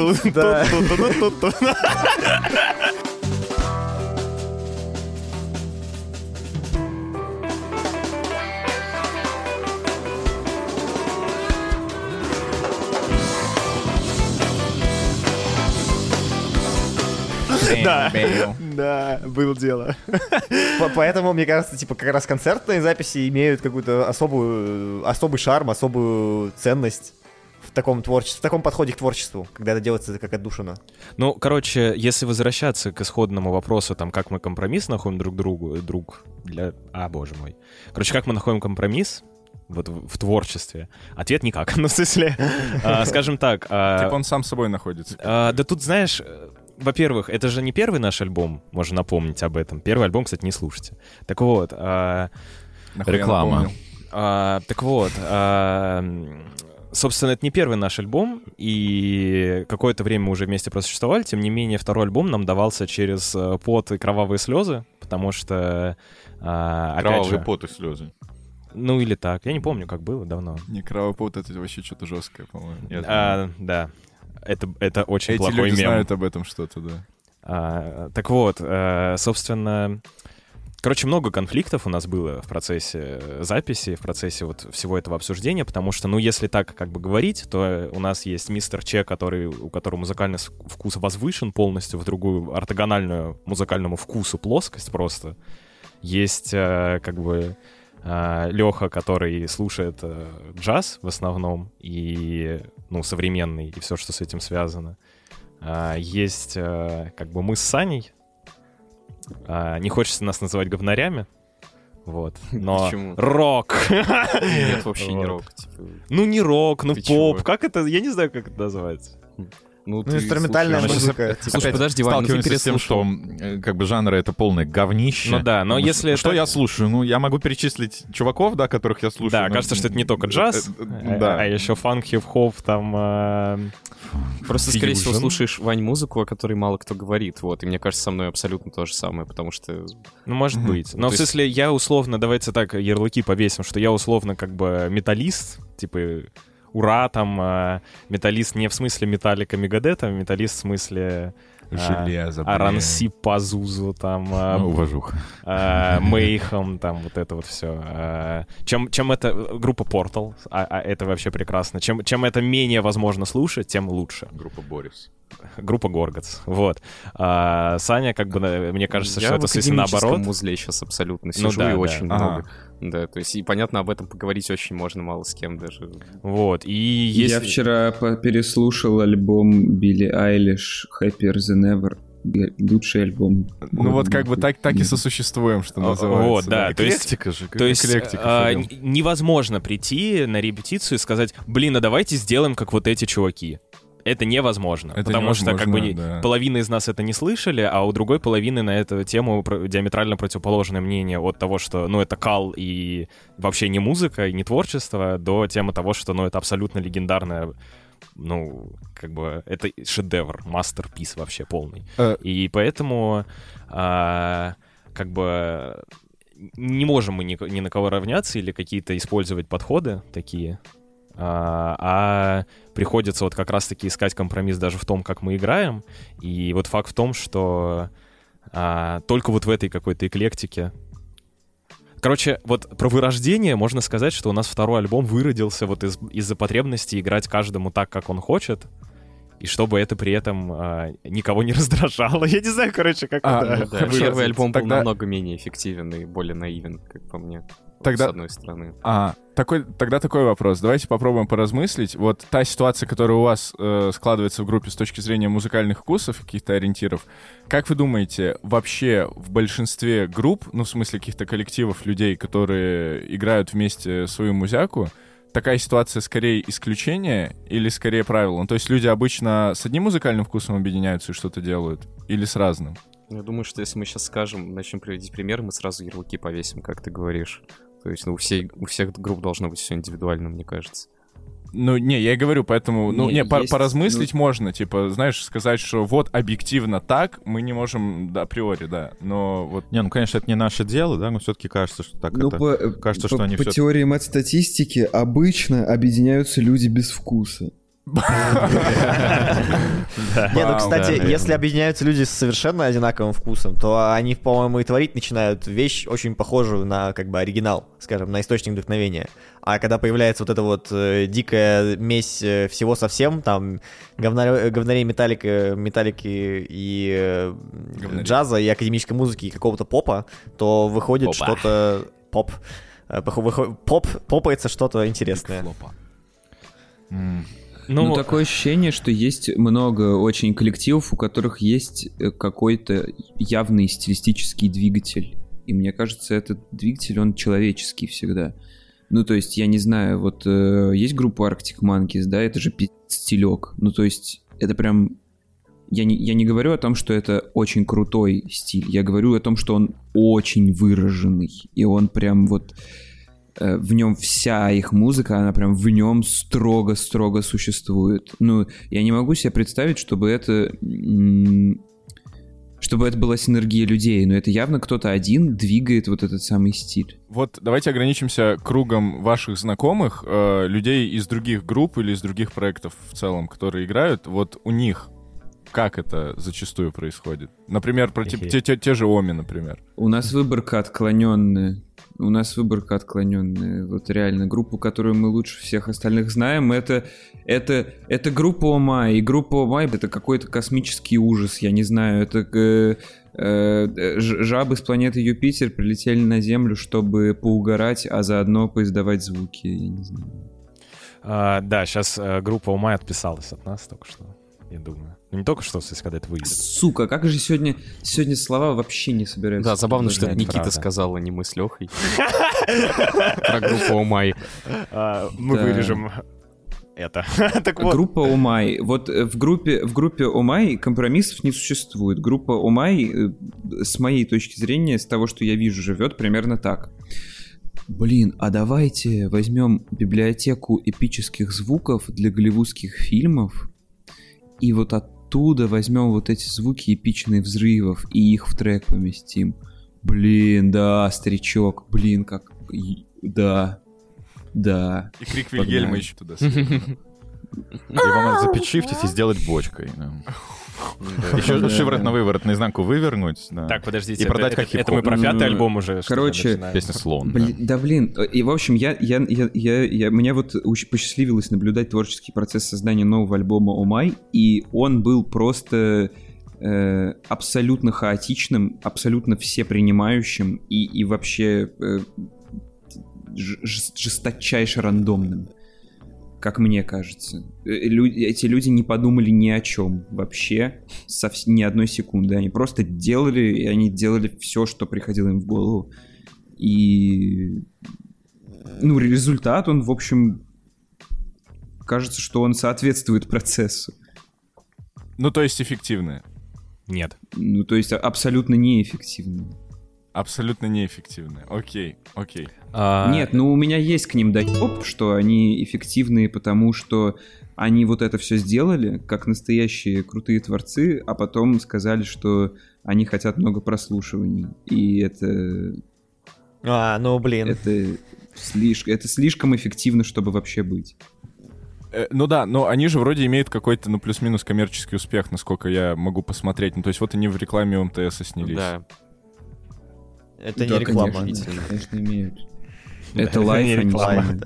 Да. Да. Было дело. По- Поэтому, мне кажется, типа, как раз концертные записи имеют какую-то особую, особый шарм, особую ценность в таком творчестве, в таком подходе к творчеству, когда это делается как отдушина. Ну, короче, если возвращаться к исходному вопросу, там, как мы компромисс находим друг другу, друг для... А, боже мой. Короче, как мы находим компромисс вот в, в творчестве? Ответ никак. Ну, в смысле, а, скажем так... а, Типа он сам собой находится. а, да тут, знаешь, во-первых, это же не первый наш альбом, можно напомнить об этом. Первый альбом, кстати, не слушайте. Так вот, а, Реклама. А, так вот, а, собственно, это не первый наш альбом, и какое-то время мы уже вместе просуществовали, тем не менее, второй альбом нам давался через э, пот и кровавые слезы, потому что, а, опять Кровавый же, пот и слезы. ну или так, я не помню, как было давно. Не, кровопот это вообще что-то жесткое, по-моему. А, да, это, это очень Эти плохой люди мем. знают об этом что-то, да. А, так вот, э, собственно, короче, много конфликтов у нас было в процессе записи, в процессе вот всего этого обсуждения, потому что, ну, если так как бы говорить, то у нас есть мистер Че, который, у которого музыкальный вкус возвышен полностью в другую ортогональную музыкальному вкусу плоскость просто. Есть э, как бы Леха, который слушает э, джаз в основном и, ну, современный, и все, что с этим связано. А, есть э, как бы мы с Саней. А, не хочется нас называть говнарями. Вот. Но Почему? рок. Нет, вообще не рок. типа. Ну не рок, ну Ты поп. чего? Как это? Я не знаю, как это называется. Ну, Ну, ты инструментальная слушаешь- музыка. Слушай, типа, подожди, Вань, ну ты Сталкиваемся с тем, что как бы жанры это полное говнище. Ну да, но Ну, если Что это- я слушаю? Ну, я могу перечислить чуваков, да, которых я слушаю. Да, ну, кажется, что это не только джаз, э, а, э, Да. а еще фанк, хип-хоп, там... э, Просто, скорее всего, слушаешь, Вань, музыку, о которой мало кто говорит, вот, и мне кажется, со мной абсолютно то же самое, потому что... Ну, может быть. Но То в есть- смысле, я условно, давайте так, ярлыки повесим, что я условно как бы металлист, типа, ура, там, э, металлист не в смысле металлика Мегадета, а металлист в смысле а, Железо, блин. Аранси Пазузу, там, Ну, уважуха. э, Мейхам, там, вот это вот все. Чем, чем это группа а, а это вообще прекрасно. Чем, чем это менее возможно слушать, тем лучше. Группа Борис. Группа Горгац, вот. А, Саня, как бы, на- мне кажется, я что в это в смысле академическом наоборот. музле сейчас абсолютно Ну сижу да, и да. очень Ага. много. Да, то есть, и понятно, об этом поговорить очень можно мало с кем даже. Вот, и есть... Я вчера переслушал альбом Билли Айлиш «Happier Than Ever». Лучший альбом. Ну вот как бы так, так и сосуществуем, что называется. вот, да, то есть- же. То есть а, невозможно прийти на репетицию и сказать, блин, а давайте сделаем, как вот эти чуваки. Это невозможно, Это потому что как бы невозможно, да. половина из нас это не слышали, а у другой половины на эту тему диаметрально противоположное мнение от того, что, ну, это кал и вообще не музыка, и не творчество, до темы того, что, ну, это абсолютно легендарная, ну, как бы, это шедевр, мастерпис вообще полный. Э. И поэтому, а, как бы, не можем мы ни, ни на кого равняться или какие-то использовать подходы такие, а, а приходится вот как раз-таки искать компромисс даже в том, как мы играем. И вот факт в том, что а, только вот в этой какой-то эклектике Короче, вот про вырождение можно сказать, что у нас второй альбом выродился вот из- из-за потребности играть каждому так, как он хочет, и чтобы это при этом а, никого не раздражало. Я не знаю, короче, как А, это ну, Да, первый альбом был Тогда- намного менее эффективен и более наивен, как по мне. Тогда- С одной стороны. А, такой, тогда такой вопрос. Давайте попробуем поразмыслить. Вот та ситуация, которая у вас э, складывается в группе с точки зрения музыкальных вкусов, каких-то ориентиров, как вы думаете, вообще в большинстве групп, ну, в смысле каких-то коллективов людей, которые играют вместе свою музяку, такая ситуация скорее исключение или скорее правило? Ну, то есть люди обычно с одним музыкальным вкусом объединяются и что-то делают? Или с разным? Я думаю, что если мы сейчас скажем, начнем приводить примеры, мы сразу ярлыки повесим, как ты говоришь. То есть, ну, у, всей, у всех групп должно быть все индивидуально, мне кажется. Ну, не, я и говорю, поэтому, ну, Не, не, по- есть, поразмыслить можно, типа, знаешь, сказать, что вот объективно так, мы не можем да, априори, да, но вот... Не, ну, конечно, это не наше дело, да, но все-таки кажется, что так Ну, это... по, кажется, по- что они по всё- теории мат-статистики обычно объединяются люди без вкуса. Не, ну, кстати, если объединяются люди с совершенно одинаковым вкусом, то они, по-моему, и творить начинают вещь очень похожую на, как бы, оригинал, скажем, на источник вдохновения. А когда появляется вот эта вот э, дикая смесь э, всего совсем, там, говна- говнарей металлика, металлики и э, джаза, и академической музыки, и какого-то попа, то выходит что-то... Поп. Э, Поп, попается что-то интересное. М, Ну, Ну, такое ощущение, что есть много очень коллективов, у которых есть э, какой-то явный стилистический двигатель. И мне кажется, этот двигатель, он человеческий всегда. Ну, то есть, я не знаю, вот э, есть группа Arctic Monkeys, да, это же стилек. Ну, то есть, это прям Я не, я не говорю о том, что это очень крутой стиль. Я говорю о том, что он очень выраженный. И он прям вот... э, В нем вся их музыка, она прям в нем строго-строго существует. Ну, я не могу себе представить, чтобы это... Чтобы это была синергия людей, но это явно кто-то один двигает вот этот самый стиль. Вот давайте ограничимся кругом ваших знакомых, э, людей из других групп или из других проектов в целом, которые играют. Вот у них как это зачастую происходит? Например, про те, те- те- те же Оми, например. У нас выборка отклоненная. У нас выборка отклоненная. Вот реально, группу, которую мы лучше всех остальных знаем, это, это, это группа Омай. И группа Омай это какой-то космический ужас, я не знаю. Это э, э, жабы с планеты Юпитер прилетели на Землю, чтобы поугарать, а заодно поиздавать звуки. Я не знаю. А, да, сейчас группа Умай отписалась от нас только что, я думаю. Ну, не только что, смысле, когда это выйдет. Сука, как же сегодня, сегодня слова вообще не собираются. Да, забавно, что это. Никита правда. сказал, а не мы с Лехой. Про группу Омай. А, Мы вырежем это. Так вот, Группа Омай. Вот э, в группе, в группе Омай компромиссов не существует. Группа Омай, э, с моей точки зрения, с того, что я вижу, живет примерно так. Блин, а давайте возьмем библиотеку эпических звуков для голливудских фильмов и вот оттуда возьмем вот эти звуки эпичных взрывов и их в трек поместим. Блин, да, старичок, блин, как... и- Да, да. И крик. Вильгельма еще туда. следом. Его надо запечифтить и сделать бочкой. Еще шиворот на выворот наизнанку вывернуть. так, подождите, И продать это, как это мы про пятый альбом уже. короче? Песня «Слон». да. Блин, и в общем, я, мне вот посчастливилось наблюдать творческий процесс создания нового альбома «Омай», и он был просто э, абсолютно хаотичным, абсолютно всепринимающим и, и вообще э, жесточайше рандомным, как мне кажется. Э, лю- эти люди не подумали ни о чем вообще, совс- ни одной секунды. Они просто делали, и они делали все, что приходило им в голову. И ну, результат, он, в общем, кажется, что он соответствует процессу. Ну, то есть эффективные. Нет. Ну, то есть абсолютно неэффективный. Абсолютно неэффективные. Окей, окей. А, Нет, ну у меня есть к ним доп, что они эффективные, потому что они вот это все сделали, как настоящие крутые творцы, а потом сказали, что они хотят много прослушиваний. И это, А, ну блин. это, слишком, это слишком эффективно, чтобы вообще быть. Э, ну да, но они же вроде имеют какой-то, ну, плюс-минус коммерческий успех, насколько я могу посмотреть. Ну, то есть вот они в рекламе у МТС снялись. Да. Это Да, не реклама. Конечно, конечно, имеют. Это лайф, не они реклама.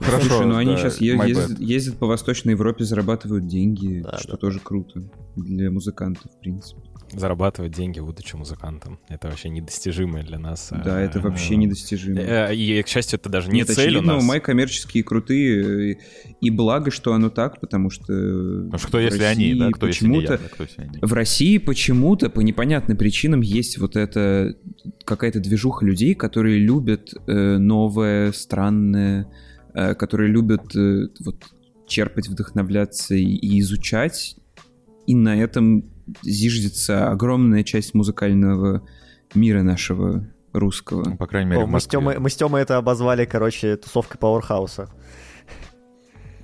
Хорошо, Слушай, ну они да, сейчас ездят, по Восточной Европе, зарабатывают деньги, Да, что да. тоже круто для музыкантов, в принципе. Зарабатывать деньги, будучи музыкантом. Это вообще недостижимое для нас. Да, это вообще недостижимо. Э, И, к счастью, это даже не Нет, цель у очевидно, у нас. Май коммерческие крутые, э, и благо, что оно так, потому что... Потому что кто, в если они, да? России Кто, если не я, почему-то да, кто, если они. В России почему-то по непонятным причинам есть вот это какая-то движуха людей, которые любят э, новое, странное, э, которые любят э, вот черпать, вдохновляться и, и изучать, и на этом зиждется огромная часть музыкального мира нашего русского. Ну, По крайней мере, О, в мы, с. Тёмой, мы с Тёмой это обозвали, короче, тусовкой Пауэрхауса.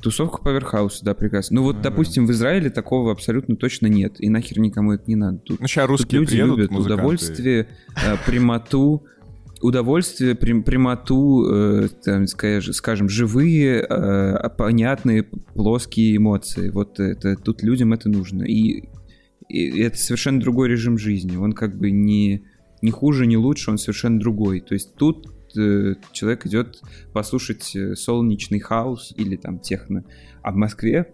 Тусовка Поверхауса, да, прекрасно. Ну вот, допустим, в Израиле такого абсолютно точно нет, и нахер никому это не надо. Тут Ну, сейчас Тут русские люди приедут, любят музыканты. удовольствие, э, прямоту, удовольствие, прям- прямоту, э, там, скажем, скажем, живые, э, понятные, плоские эмоции. Вот это тут людям это нужно. И, и это совершенно другой режим жизни. Он как бы не, не хуже, не лучше, он совершенно другой. То есть тут э, человек идет послушать э, солнечный хаос или там техно, а в Москве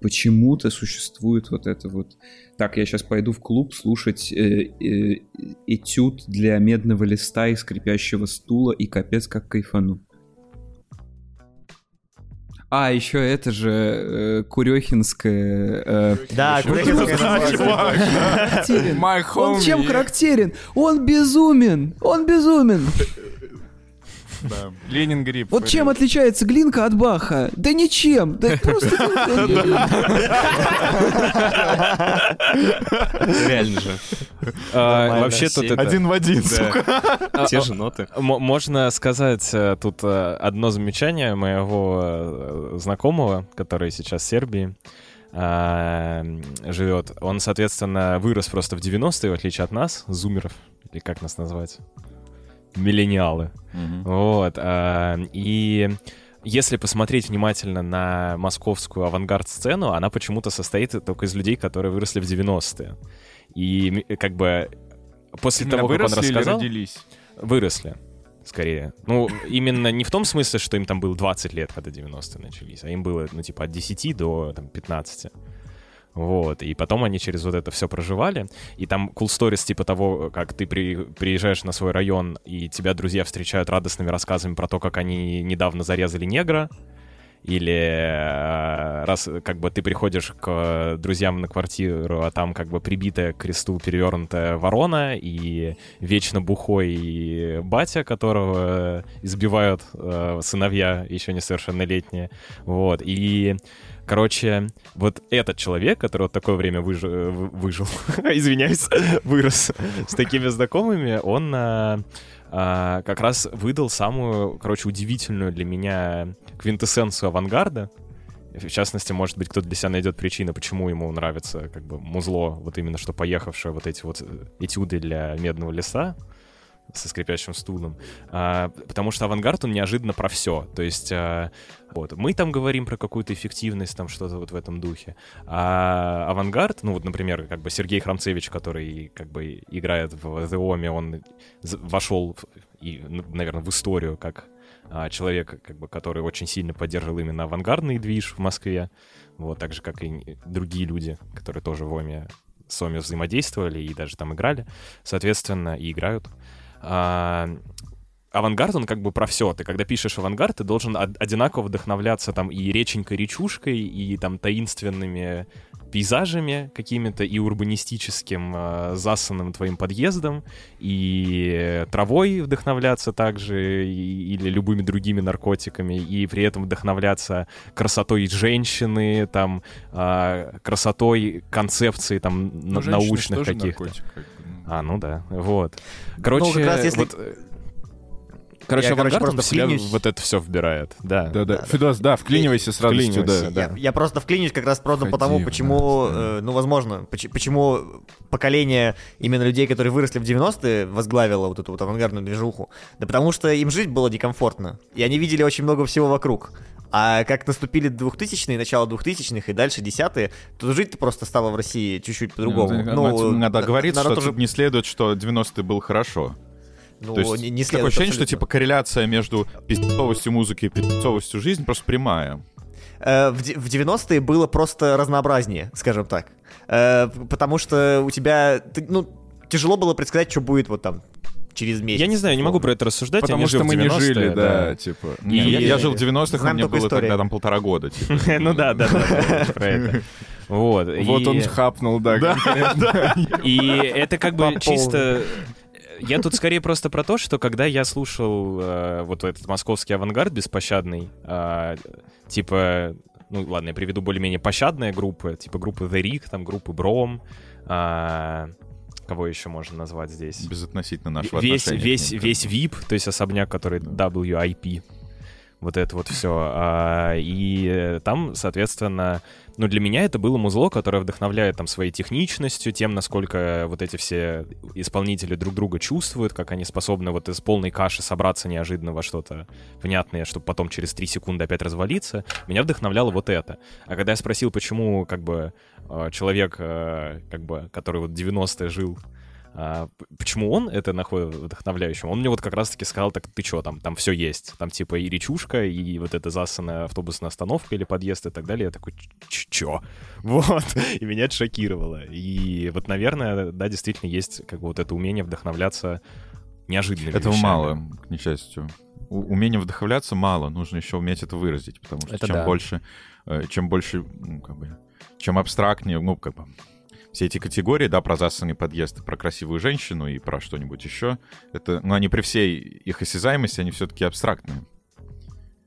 почему-то существует вот это вот так, я сейчас пойду в клуб слушать э, э, этюд для медного листа и скрипящего стула, и капец как кайфану. А, еще это же э, Курехинская... э, Да, Курехинская Он чем характерен? Он безумен! Он безумен! Да. Ленин гриб. Вот чем отличается Глинка от Баха? Да ничем. Да просто... Реально же. А, Вообще тут это... Один в один, сука. А, Те а, же ноты. Можно сказать э, тут э, одно замечание моего э, знакомого, который сейчас в Сербии живет. Он, соответственно, вырос просто в 90-е, в отличие от нас, зумеров, или как нас назвать? Миллениалы. Вот. а, И если посмотреть внимательно на московскую авангард-сцену, она почему-то состоит только из людей, которые выросли в 90-е. И как бы после Именно того, как он рассказал... родились? Выросли, скорее. Ну, именно не в том смысле, что им там было 20 лет, когда 90-е начались, а им было, ну, типа, от 10 до там, 15. Вот, и потом они через вот это все проживали, и там cool stories типа того, как ты при- приезжаешь на свой район, и тебя друзья встречают радостными рассказами про то, как они недавно зарезали негра, или э, раз как бы ты приходишь к друзьям на квартиру, а там как бы прибитая к кресту перевернутая ворона и вечно бухой батя, которого избивают э, сыновья еще несовершеннолетние. Вот. И Короче, вот этот человек, который вот такое время выжи- вы- выжил, извиняюсь, вырос с такими знакомыми, он а, а, как раз выдал самую, короче, удивительную для меня квинтэссенцию авангарда. В частности, может быть, кто-то для себя найдет причину, почему ему нравится как бы музло, вот именно что поехавшее вот эти вот э, этюды для медного леса со скрипящим стулом. А, потому что авангард, он неожиданно про все. То есть а, вот, мы там говорим про какую-то эффективность, там что-то вот в этом духе. А авангард, ну вот, например, как бы Сергей Храмцевич, который как бы играет в The Omi, он вошел в- и, ну, наверное, в историю как а, человек, как бы, который очень сильно поддерживал именно авангардный движ в Москве. Вот, так же, как и другие люди, которые тоже в Оме с Оми взаимодействовали и даже там играли, соответственно, и играют. Авангард, он как бы про все. Ты когда пишешь авангард, ты должен од- одинаково вдохновляться там и реченькой-речушкой, и там таинственными пейзажами какими-то, и урбанистическим э, засанным твоим подъездом, и травой вдохновляться также, и- или любыми другими наркотиками, и при этом вдохновляться красотой женщины, там, а, красотой концепции там Ну, научных каких-то. наркотик, как. А, ну да, вот. Короче, Ну, как раз если- вот, э, короче, Я, короче, просто в себя вклинюсь. вот это все вбирает, да. Да-да. Федос, да, вклинивайся с радостью, Вклинивайся, да. да. Я, я просто вклинюсь как раз просто потому, почему, да. э, ну, возможно, поч- почему поколение именно людей, которые выросли в 90-е, возглавило вот эту вот авангардную движуху. Да потому что им жить было некомфортно, и они видели очень много всего вокруг. А как наступили 2000-е, начало 2000-х и дальше десятые, то жить просто стало в России чуть-чуть по-другому. Ну, надо на- говорить, народ что уже- тут не следует, что 90-е был хорошо. Ну, То есть не, не такое ощущение, что абсолютно. типа корреляция между пиздцовостью музыки и пиздцовостью жизни просто прямая. Э, в, де- в 90-е было просто разнообразнее, скажем так. Э, потому что у тебя, ну, тяжело было предсказать, что будет вот там через месяц. Я не знаю, не могу про это рассуждать, я Потому что мы не 90-е, жили, да, типа. И- Не, я, я жил в 90-х, у Знаем меня только было историю. тогда там полтора года. типа. Ну да, да, да, да, про это. Вот. Вот он хапнул, да. И это как бы чисто... Я тут скорее просто про то, что когда я слушал э, вот этот московский авангард беспощадный, э, типа, ну ладно, я приведу более-менее пощадные группы, типа группы The Rig, там группы Бром, а, кого еще можно назвать здесь? Безотносительно нашего весь, весь, весь VIP, то есть особняк, который WIP, вот это вот все. и э, там, соответственно, ну, для меня это было музло, которое вдохновляет там своей техничностью, тем, насколько вот эти все исполнители друг друга чувствуют, как они способны вот из полной каши собраться неожиданно во что-то внятное, чтобы потом через три секунды опять развалиться. Меня вдохновляло вот это. А когда я спросил, почему как бы э, человек, э, как бы, который вот 90-е жил а, почему он это находит вдохновляющим? Он мне вот как раз-таки сказал, так ты что, там, там все есть. Там типа и речушка, и вот эта засанная автобусная остановка или подъезд и так далее. Я такой, «Ч- чё? Вот. И меня это шокировало. И вот, наверное, да, действительно есть как бы вот это умение вдохновляться неожиданными Этого вещами. мало, к несчастью. У- Умения вдохновляться мало, нужно еще уметь это выразить, потому что Это чем да. больше, э, чем больше, ну, как бы, чем абстрактнее, ну, как бы, все эти категории, да, про засанный подъезд, про красивую женщину и про что-нибудь еще, это, ну, они при всей их осязаемости, они все-таки абстрактные.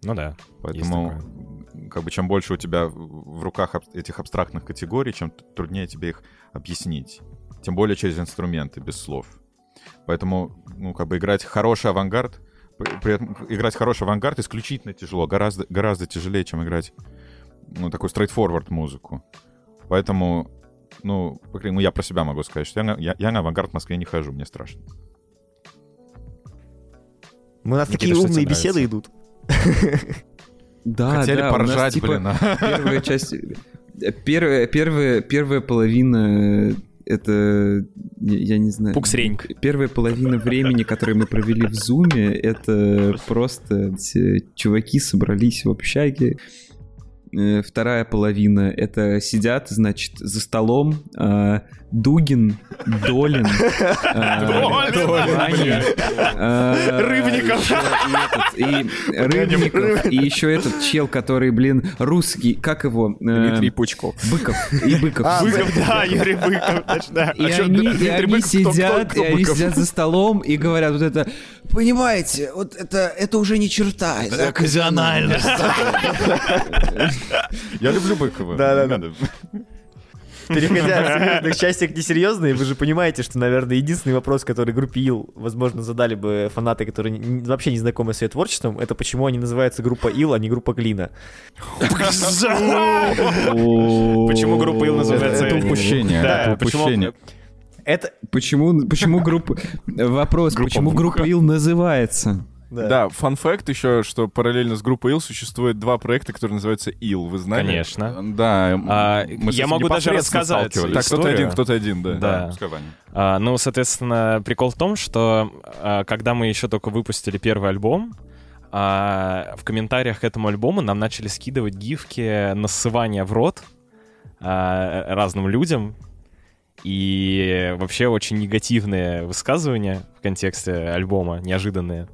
Ну да. Поэтому, как бы, чем больше у тебя в руках этих абстрактных категорий, чем труднее тебе их объяснить. Тем более через инструменты, без слов. Поэтому, ну, как бы играть хороший авангард, при этом играть хороший авангард исключительно тяжело, гораздо, гораздо тяжелее, чем играть, ну, такую straightforward музыку. Поэтому, ну, по крайней- ну, я про себя могу сказать, что я на, я, я на авангард в Москве не хожу, мне страшно. Мы у нас Никита, такие умные беседы идут. Да, Хотели да, у нас, поржать, типа, блин, а. Первая часть... э, Первая, первая, первая половина... э, Это, я не знаю... Пуксреньк. Первая половина времени, которое мы провели в Зуме, это просто все чуваки собрались в общаге. Э, Вторая половина — это сидят, значит, за столом а, Дугин, Долин, а, Ваня, а, Рыбников. и Рыбников, и еще этот чел, который, блин, русский, как его? Э, Дмитрий Пучков. Быков. И Быков. А, Быков, да, Юрий Быков, точно. И они, и они сидят, и они сидят за столом и говорят вот это, понимаете, вот это, это уже не черта. это Оказиональность. Я люблю Быкова. Да-да-да. Надо. Переходя от серьезных частей к несерьезной, вы же понимаете, что, наверное, единственный вопрос, который группе Ил, возможно, задали бы фанаты, которые вообще не знакомы с ее творчеством, это почему они называются группа Ил, а не группа Глина. Почему группа Ил называется? Это упущение, Да, упущение. Это... Почему, почему группа... Вопрос, почему группа Ил называется? Да, фан-факт еще, что параллельно с группой Ил существует два проекта, которые называются Ил. Вы знали? Конечно. Да, А, я могу даже рассказать. Так, кто-то один, кто-то один, да. Да. Ваня. А, ну, соответственно, прикол в том, что а, когда мы еще только выпустили первый альбом, а, в комментариях к этому альбому нам начали скидывать гифки насывания в рот а, разным людям. И вообще очень негативные высказывания в контексте альбома, неожиданные.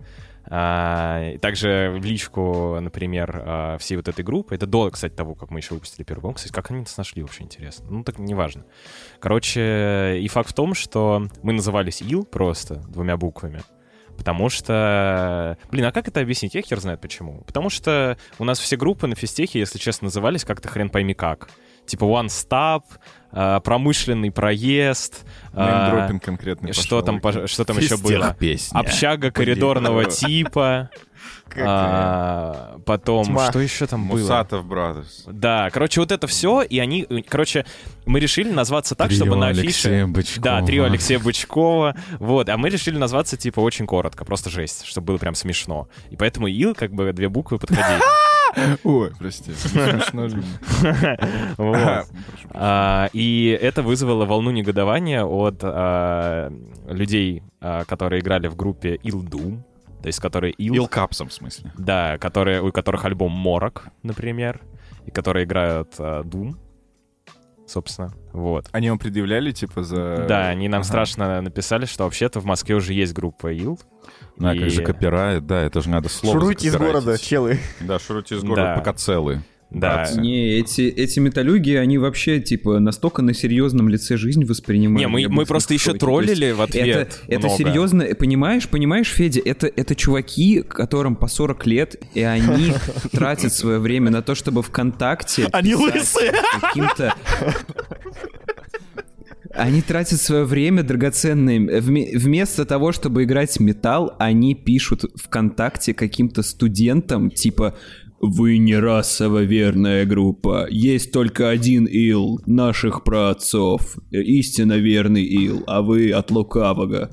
А, также в личку, например, а, всей вот этой группы. Это до, кстати, того, как мы еще выпустили первый альбом. Кстати, как они нас нашли, вообще интересно. Ну, так неважно. Короче, и факт в том, что мы назывались Ил просто двумя буквами. Потому что... Блин, а как это объяснить? Я хер знает почему. Потому что у нас все группы на физтехе, если честно, назывались как-то хрен пойми как. Типа One Stop, а, промышленный проезд. Неймдропинг конкретный что пошел. там, что там еще было? Физтех-песня. Общага коридорного типа. а, потом, Тьма. что еще там было? Мусатов Brothers. Да, короче, вот это все, и они, э, короче, мы решили назваться так, чтобы на афише... Алексея Бычкова. Да, трио Алексея Бычкова. Вот, а мы решили назваться, типа, очень коротко, просто жесть, чтобы было прям смешно. И поэтому Ил, как бы, две буквы подходили. Ой, прости. А, И это вызвало волну негодования от а, людей, а, которые играли в группе Ил Doom, то есть которые Ил... Илкапсом, в смысле. Да, которые, у которых альбом Морок, например, и которые играют Doom, собственно, вот. Они вам предъявляли, типа, за... Да, они нам Ага. страшно написали, что вообще-то в Москве уже есть группа Ил. Да, И- как же копирайт, да, это же надо слово Шуруйте из города, челы. Да, шуруйте из города, Да. пока целы. Да. братцы. Не, эти, эти металюги, они вообще, типа, настолько на серьезном лице жизнь воспринимают. Не, мы, мы просто еще шоке. Троллили в ответ Это, это много. серьезно, понимаешь, понимаешь, Федя, это, это чуваки, которым по 40 лет, и они тратят свое время на то, чтобы ВКонтакте Они лысые. каким-то... Они тратят свое время драгоценное. Вме- Вместо того, чтобы играть металл, они пишут ВКонтакте каким-то студентам, типа «Вы не расово верная группа. Есть только один ил, наших праотцов. Истинно верный ил, а вы от лукавого».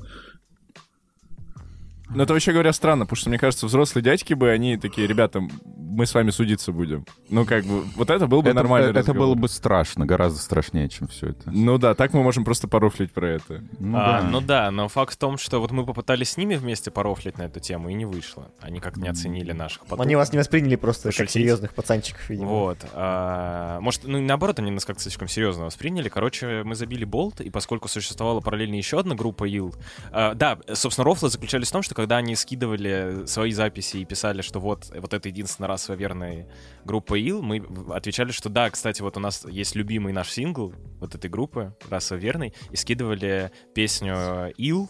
Но это вообще говоря странно, потому что, мне кажется, взрослые дядьки бы, они такие, ребята, мы с вами судиться будем. Ну, как бы, вот это был бы Это, нормальный это разговор. было бы страшно, гораздо страшнее, чем все это. Ну да, так мы можем просто порофлить про это. Ну, А, да. ну да, но факт в том, что вот мы попытались с ними вместе порофлить на эту тему, и не вышло. Они как-то не оценили наших потуг. Они вас не восприняли просто как Пошутить. серьезных пацанчиков, видимо. Вот. а, может, ну наоборот, они нас как-то слишком серьезно восприняли. Короче, мы забили болт, и поскольку существовала параллельно еще одна группа Ил, а, да, собственно, рофлы заключались в том, что когда они скидывали свои записи и писали, что вот, вот это единственный раз верной группы Ил, мы отвечали, что да, кстати, вот у нас есть любимый наш сингл вот этой группы, расово верный, и скидывали песню Ил,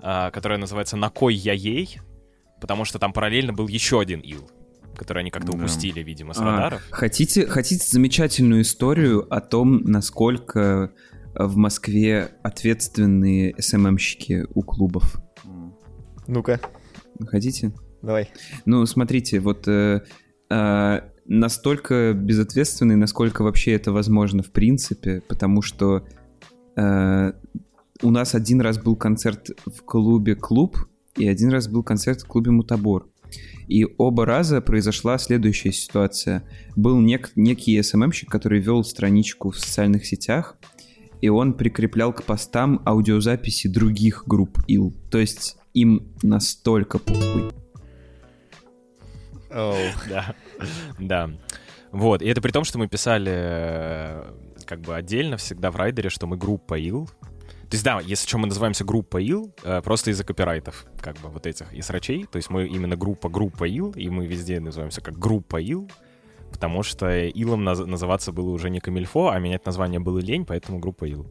а, которая называется «На кой я ей?», потому что там параллельно был еще один Ил, который они как-то Да. упустили, видимо, с А, радаров. Хотите, хотите замечательную историю о том, насколько в Москве ответственные СММщики у клубов? Ну-ка, Хотите? давай. Ну, смотрите, вот э, э, настолько безответственный, насколько вообще это возможно в принципе, потому что э, у нас один раз был концерт в клубе «Клуб», и один раз был концерт в клубе «Мутабор». И оба раза произошла следующая ситуация. Был нек- некий СММщик, который вел страничку в социальных сетях, и он прикреплял к постам аудиозаписи других групп ИЛ. То есть им настолько похуй. Да, да. Вот, и это при том, что мы писали э, как бы отдельно всегда в райдере, что мы группа ил. То есть да, если что, мы называемся группа ил, э, просто из-за копирайтов, как бы вот этих, из рачей. То есть мы именно группа группа ил, и мы везде называемся как группа ил, потому что илом наз- называться было уже не камильфо, а менять название было лень, поэтому группа ил.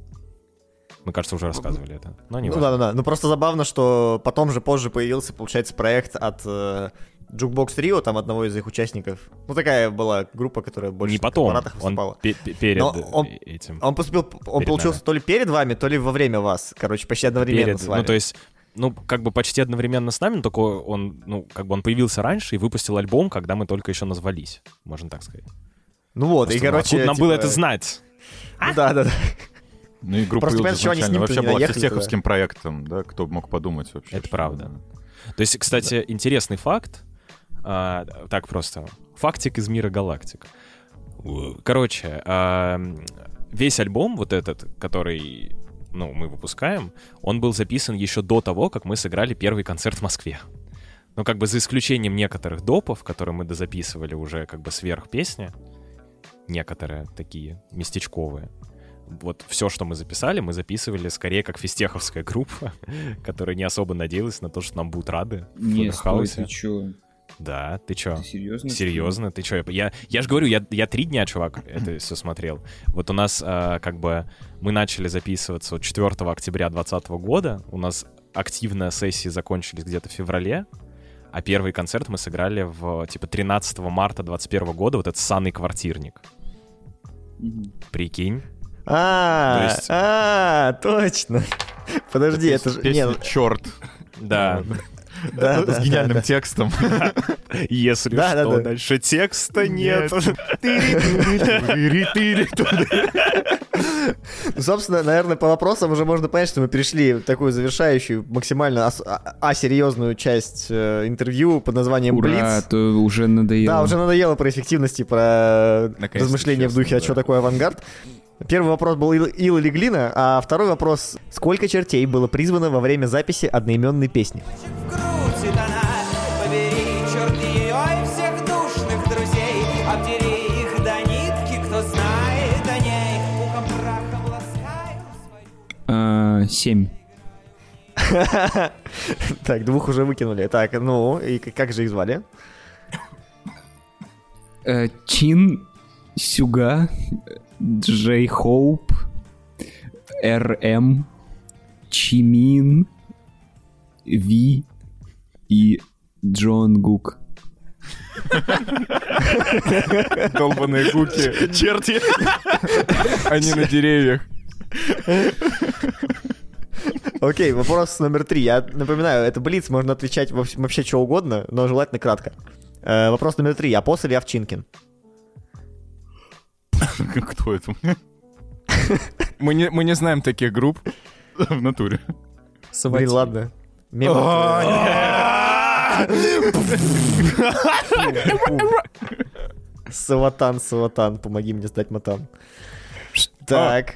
Мы, кажется, уже рассказывали это. Но не Ну да-да-да. Ну просто забавно, что потом же позже появился, получается, проект от э, Jukebox Trio, там одного из их участников. Ну такая была группа, которая больше не потом, он выступала. пе- пе- перед Но он- этим. Он поступил, он Перед получился нами. то ли перед вами, то ли во время вас. Короче, почти одновременно перед, с вами. ну, то есть, ну, как бы почти одновременно с нами, но только он, ну, как бы он появился раньше и выпустил альбом, когда мы только еще назвались, можно так сказать. Ну вот, и Просто, ну, короче... откуда нам типа, было это знать? Ну да-да-да. Ну и группа Просто понятно, что они с ним вообще туда не была наехали физтеховским проектом, да, кто бы мог подумать вообще. Это правда. То есть, кстати, интересный факт, а, так просто, фактик из мира галактик. Короче, а, весь альбом вот этот, который ну, мы выпускаем, он был записан еще до того, как мы сыграли первый концерт в Москве. Ну, как бы за исключением некоторых допов, которые мы дозаписывали уже как бы сверх песни, некоторые такие местечковые. Вот все, что мы записали, мы записывали скорее как фистеховская группа, которая не особо надеялась на то, что нам будут рады в Не, стой, ты чё? Да, ты чё? Ты серьезно? Серьезно, ты чё? Я, я же говорю, я, я три дня, чувак, это все смотрел. Вот у нас а, как бы мы начали записываться вот 4 октября 2020 года. У нас активные сессии закончились где-то в феврале. А первый концерт мы сыграли в типа 13 марта 2021 года. Вот этот санный квартирник. Прикинь. А, есть- а, точно. Подожди, это же... Песня не, «Черт» Да. да, с да, гениальным да, текстом. Если Да, что, да. дальше текста нет. Ну, собственно, наверное, по вопросам уже можно понять, что мы перешли в такую завершающую, максимально ас- а- асерьезную часть э, интервью под названием Ура, «Блиц». то уже надоело. Да, уже надоело про эффективность и про размышления в духе, а что такое авангард. Первый вопрос был ил, ил или глина, а второй вопрос, сколько чертей было призвано во время записи одноименной песни? А, Семь. Так, двух уже выкинули. Так, ну, и как же их звали? Э, Чин, Сюга, Джей Хоуп, РМ, Чимин, Ви и Джон Гук. Долбаные гуки. Черти. Они на деревьях. Окей, вопрос номер три. Я напоминаю, это Блиц, можно отвечать во- вообще что угодно, но желательно кратко. Э, вопрос номер три. Апостол или Овчинкин? Кто это? Мы не, мы не знаем таких групп. В натуре. Блин, ладно. Мем- Саватан, Саватан, помоги мне сдать матан. Так.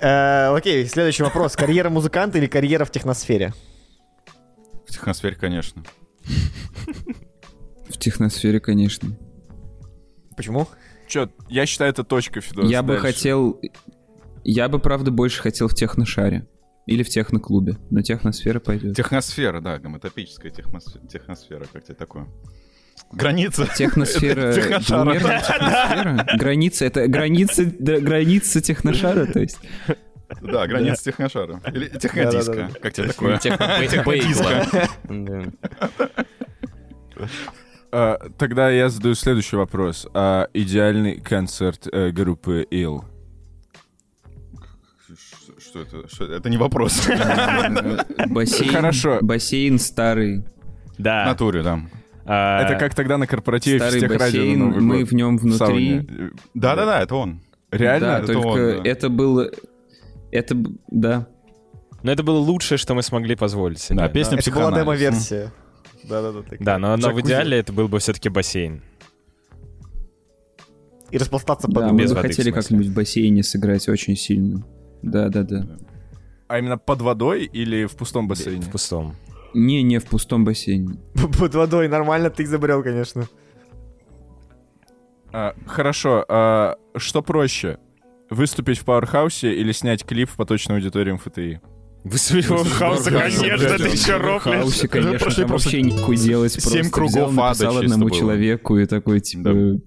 Э, Окей, следующий вопрос. Карьера музыканта или карьера в техносфере? В техносфере, конечно. В техносфере, конечно. Почему? Чё, я считаю, это точка, Федос. Я бы Дальше. хотел... Я бы, правда, больше хотел в техношаре. Или в техноклубе. Но техносфера пойдет. Техносфера, да, гомотопическая техносфера, техносфера, как тебе такое? Граница. Техносфера... Техносфера? Граница, это граница, граница техношара, то есть. Да, граница техношара. Или технодиска. Как тебе такое? Технобейгла. Да. А, Тогда я задаю следующий вопрос. А идеальный концерт э, группы Ill? Что это? Что это? Это не вопрос. Бассейн, Хорошо. бассейн старый. В Да. натуре, да. а, Это как тогда на корпоративе Старый всех радио на бассейн, Новый мы год в нем внутри. Да-да-да, это он. Реально? Да, это только он, да. это было... Это, да. Но это было лучшее, что мы смогли позволить себе. Да, песня Это была демо-версия. Да-да-да. Да, но, но в идеале это был бы все-таки бассейн. И распластаться Да, под мы без бы воды, хотели как-нибудь в бассейне сыграть очень сильно. Да, да, да. А именно под водой или в пустом бассейне? В пустом. Не, не в пустом бассейне. под водой. Нормально ты изобрел, конечно. А, хорошо, а что проще? Выступить в Пауэрхаусе или снять клип в поточной аудитории МФТИ? Выступить в хаосе, конечно, ты еще рофлишь. хаосе, конечно, там вообще нихуй делать. семь кругов ада одному человеку и такой, типа...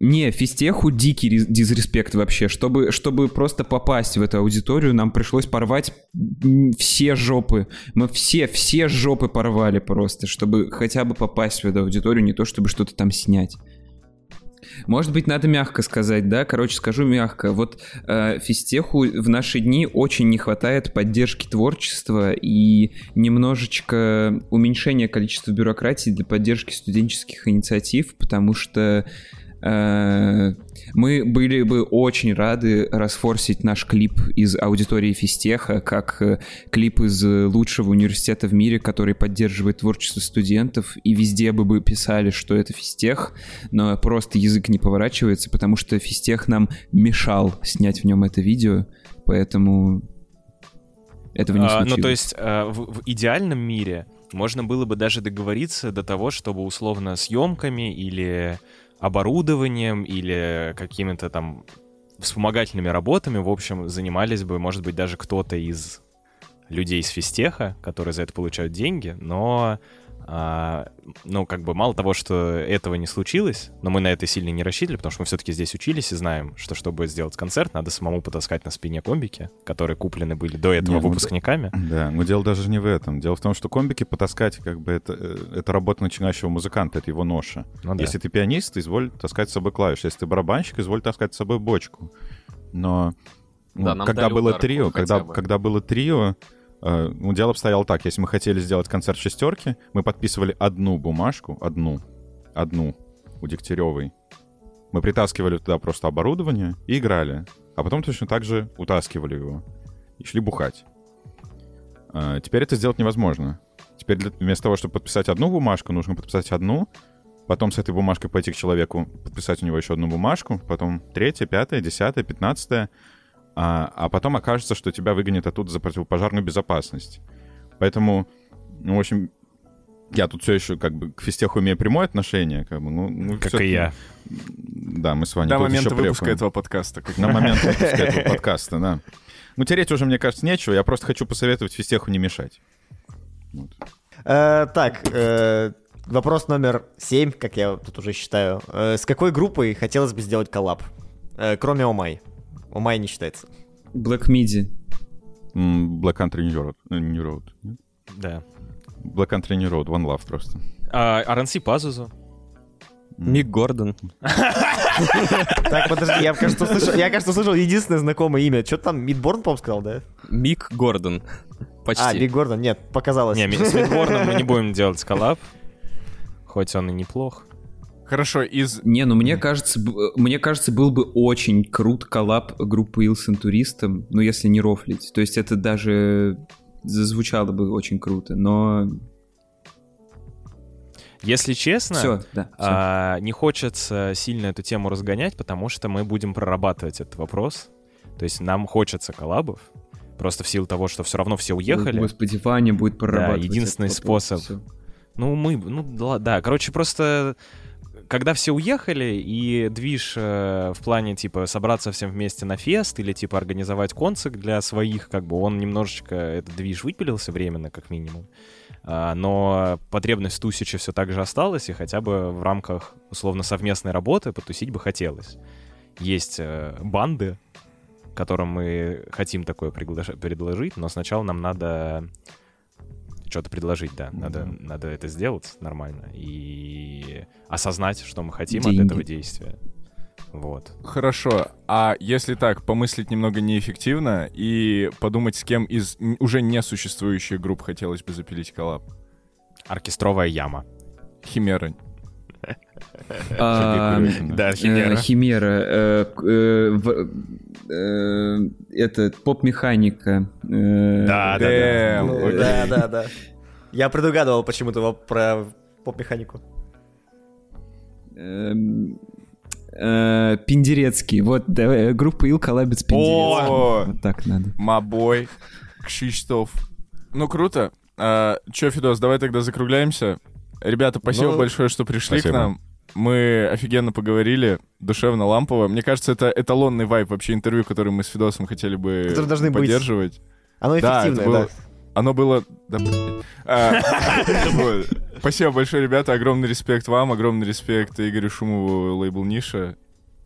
Не, физтеху дикий дизреспект вообще. Чтобы, чтобы просто попасть в эту аудиторию, нам пришлось порвать все жопы. Мы все, все жопы порвали просто, чтобы хотя бы попасть в эту аудиторию, не то чтобы что-то там снять. Может быть, надо мягко сказать, да? Короче, скажу мягко. Вот э, физтеху в наши дни очень не хватает поддержки творчества и немножечко уменьшения количества бюрократии для поддержки студенческих инициатив, потому что мы были бы очень рады расфорсить наш клип из аудитории физтеха, как э, клип из э, лучшего университета в мире, который поддерживает творчество студентов, и везде бы бы писали, что это физтех, но просто язык не поворачивается, потому что физтех нам мешал снять в нем это видео, поэтому этого не А, случилось. ну, то есть а, в, в идеальном мире можно было бы даже договориться до того, чтобы условно съемками или оборудованием или какими-то там вспомогательными работами, в общем, занимались бы, может быть, даже кто-то из людей из физтеха, которые за это получают деньги, но а, ну, как бы мало того, что этого не случилось, но мы на это сильно не рассчитывали, потому что мы все-таки здесь учились и знаем, что чтобы сделать концерт, надо самому потаскать на спине комбики, которые куплены были до этого Не, ну, выпускниками. Да, но дело даже не в этом. Дело в том, что комбики потаскать, как бы, это, э, это работа начинающего музыканта, это его ноша. Ну да. Если ты пианист, изволь таскать с собой клавиш. Если ты барабанщик, изволь таскать с собой бочку. Но ну, Да, когда было ударку трио, когда, бы. когда было трио, ну, дело обстояло так. Если мы хотели сделать концерт в шестерке, мы подписывали одну бумажку, одну, одну у Дегтяревой. Мы притаскивали туда просто оборудование и играли. А потом точно так же утаскивали его. И шли бухать. А, теперь это сделать невозможно. Теперь для- вместо того, чтобы подписать одну бумажку, нужно подписать одну, потом с этой бумажкой пойти к человеку, подписать у него еще одну бумажку, потом третья, пятая, десятая, пятнадцатая, а, а потом окажется, что тебя выгонят оттуда за противопожарную безопасность. Поэтому, ну, в общем, я тут все еще как бы к физтеху имею прямое отношение, как бы, ну, ну, Как и я. Да, мы с вами До тут момента еще выпуска препаем. этого подкаста. как На момент выпуска этого подкаста, да. Ну, тереть уже, мне кажется, нечего. Я просто хочу посоветовать физтеху не мешать. Вот. Э, Так, э, вопрос номер 7, как я тут уже считаю. Э, С какой группой хотелось бы сделать коллаб? Кроме Омай. Омай не считается. Black Midi. Black Country New Road. э, New Road. Да. Black Country New Road, One Love просто. А, RNC Пазузу. Мик Гордон. Так, подожди, я, кажется, услышал, я, кажется, услышал единственное знакомое имя. Что там, Мидборн, по-моему, сказал, да? Мик Гордон. А, Почти. Мик Гордон, нет, показалось. Не, с Мидборном мы не будем делать коллаб. Хоть он и неплох. Хорошо, из... Не, ну мне кажется, б- мне кажется, был бы очень крут коллаб группы Ил с интуристом, ну если не рофлить. То есть это даже зазвучало бы очень круто, но Если честно, все, да. всё. а, не хочется сильно эту тему разгонять, потому что мы будем прорабатывать этот вопрос. То есть нам хочется коллабов, просто в силу того, что все равно все уехали. Господи, Ваня будет прорабатывать. единственный этот вопрос, способ. всё. Ну, мы, ну, да, да, короче, просто когда все уехали, и движ э, в плане, типа, собраться всем вместе на фест или, типа, организовать концерт для своих, как бы, он немножечко, этот движ выпилился временно, как минимум. А, но потребность в Тусиче все так же осталась, и хотя бы в рамках, условно, совместной работы потусить бы хотелось. Есть э, банды, которым мы хотим такое предложить, но сначала нам надо что-то предложить, да. Надо, надо это сделать нормально и осознать, что мы хотим Деньги. от этого действия. Вот. Хорошо, а если так, помыслить немного неэффективно и подумать, с кем из уже несуществующих групп хотелось бы запилить коллаб? Оркестровая яма. Химера. А, Да, э, Химера. Химера. э, э, Это поп-механика. Да, да, Ну. Да, да, да. Я предугадывал почему-то про поп-механику. эм, Пиндерецкий. Вот, группа Ил коллабит с Пиндерецким. Вот так надо. Мабой, Кшиштов. Ну, круто. А, чё, Фидос, давай тогда закругляемся. Ребята, спасибо Ну, большое, что пришли спасибо. к нам. Мы офигенно поговорили, душевно, лампово. Мне кажется, это эталонный вайп вообще интервью, который мы с Фидосом хотели бы Которые должны быть. поддерживать. Оно Да, это эффективное, было- да. Оно было... да. Спасибо большое, ребята. Огромный респект вам, огромный респект Игорю Шумову, лейбл Ниша.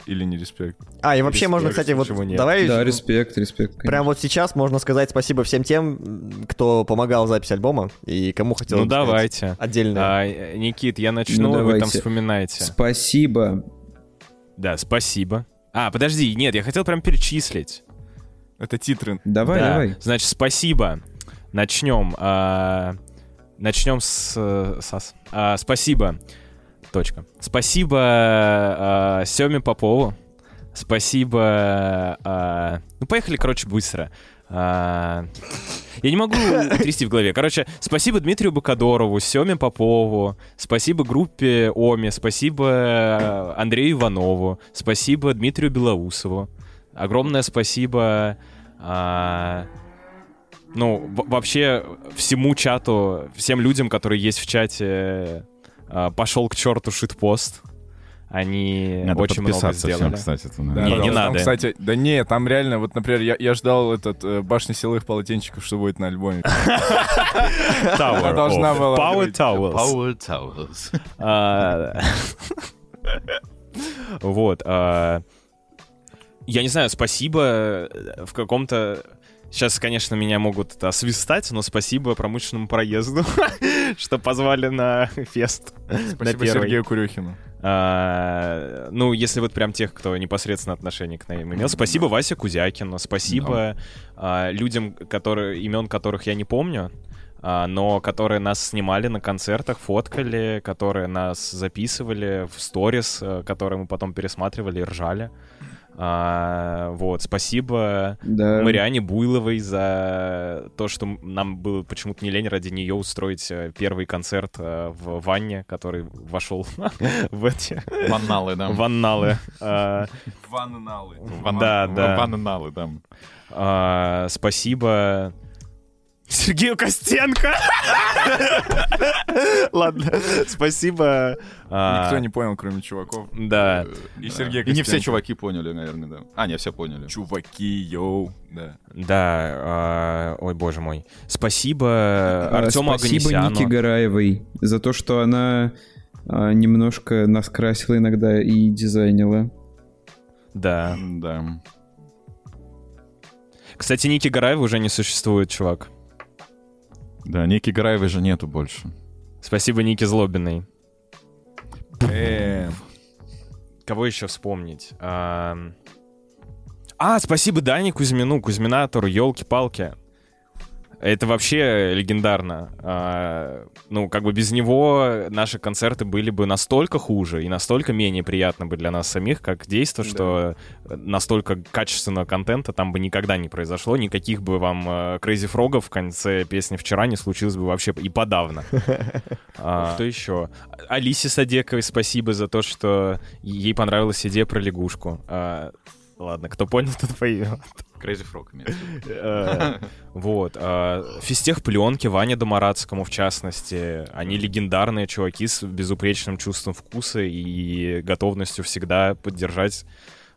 Или не респект? А, и вообще Респект, можно, кстати, вот нет? давай Да, респект, респект. конечно. прямо вот сейчас можно сказать спасибо всем тем, кто помогал в записи альбома и кому хотел Ну давайте. отдельно. А, Никит, я начну, Ну, вы там вспоминаете. Спасибо. Да, спасибо. А, подожди, нет, я хотел прям перечислить. Это титры. Давай, Да. давай. Значит, спасибо. Начнем. а, Начнем с... э, сас. А, Спасибо. Точка. Спасибо а, Семе Попову. Спасибо... а, Ну, поехали, короче, быстро. А, Я не могу трясти в голове. Короче, спасибо Дмитрию Бакадорову, Семе Попову, спасибо группе Оми, спасибо э, Андрею Иванову, спасибо Дмитрию Белоусову. Огромное спасибо а, ну, вообще всему чату, всем людям, которые есть в чате, пошел к черту шитпост. Они Надо очень много подписаться всем, сделали. кстати. это Да, надо. Не, не пожалуйста. Там, надо. кстати, да не, там реально, вот, например, я, я ждал этот э, башня силовых полотенчиков, что будет на альбоме. Она должна была Power быть. Towers. Power Towers. А, Вот. а, Я не знаю, спасибо в каком-то... Сейчас, конечно, меня могут это освистать, но спасибо промышленному проезду, что позвали на фест. Спасибо. Сергею Курюхину. А, ну, если вот прям тех, кто непосредственно отношение к ним имел. Спасибо Васе Кузякину, спасибо а, людям, которые, имен которых я не помню, а, но которые нас снимали на концертах, фоткали, которые нас записывали в сторис, э, которые мы потом пересматривали и ржали. А, вот, спасибо Да. Мариане Буйловой за то, что нам было почему-то не лень ради нее устроить э, первый концерт э, в ванне, который вошел в эти Ванналы, да. ванналы. А, Ванналы. Ван- Да, да. Ванналы, да. а, Спасибо Сергею Костенко. Ладно, спасибо. А, Никто не понял, кроме чуваков. Да, И Сергей И не все Костенко. чуваки поняли, наверное, да. А, не, все поняли. Чуваки, йоу, да. да, а, ой, боже мой. Спасибо А, Артему Спасибо Нике. Гараевой за то, что она немножко нас красила иногда и дизайнила. Да. Да. Кстати, Ники Гараева уже не существует, чувак. Да, Ники Гараевой же нету больше. Спасибо Нике Злобиной. Эм, Кого еще вспомнить? А, а, спасибо Дане Кузьмину, Кузьминатору, елки-палки. Это вообще легендарно. А, ну, как бы без него наши концерты были бы настолько хуже и настолько менее приятны бы для нас самих, как действо, что настолько качественного контента там бы никогда не произошло. Никаких бы вам э, Crazy Frog'ов в конце песни «Вчера» не случилось бы вообще и подавно. А, Что еще? Алисе Садековой спасибо за то, что ей понравилась идея про лягушку. Ладно, кто понял, тот поймет. Crazy Frog. Э, Вот. а, Физтех пленки Ване Домарадскому, в частности. Они легендарные чуваки с безупречным чувством вкуса и готовностью всегда поддержать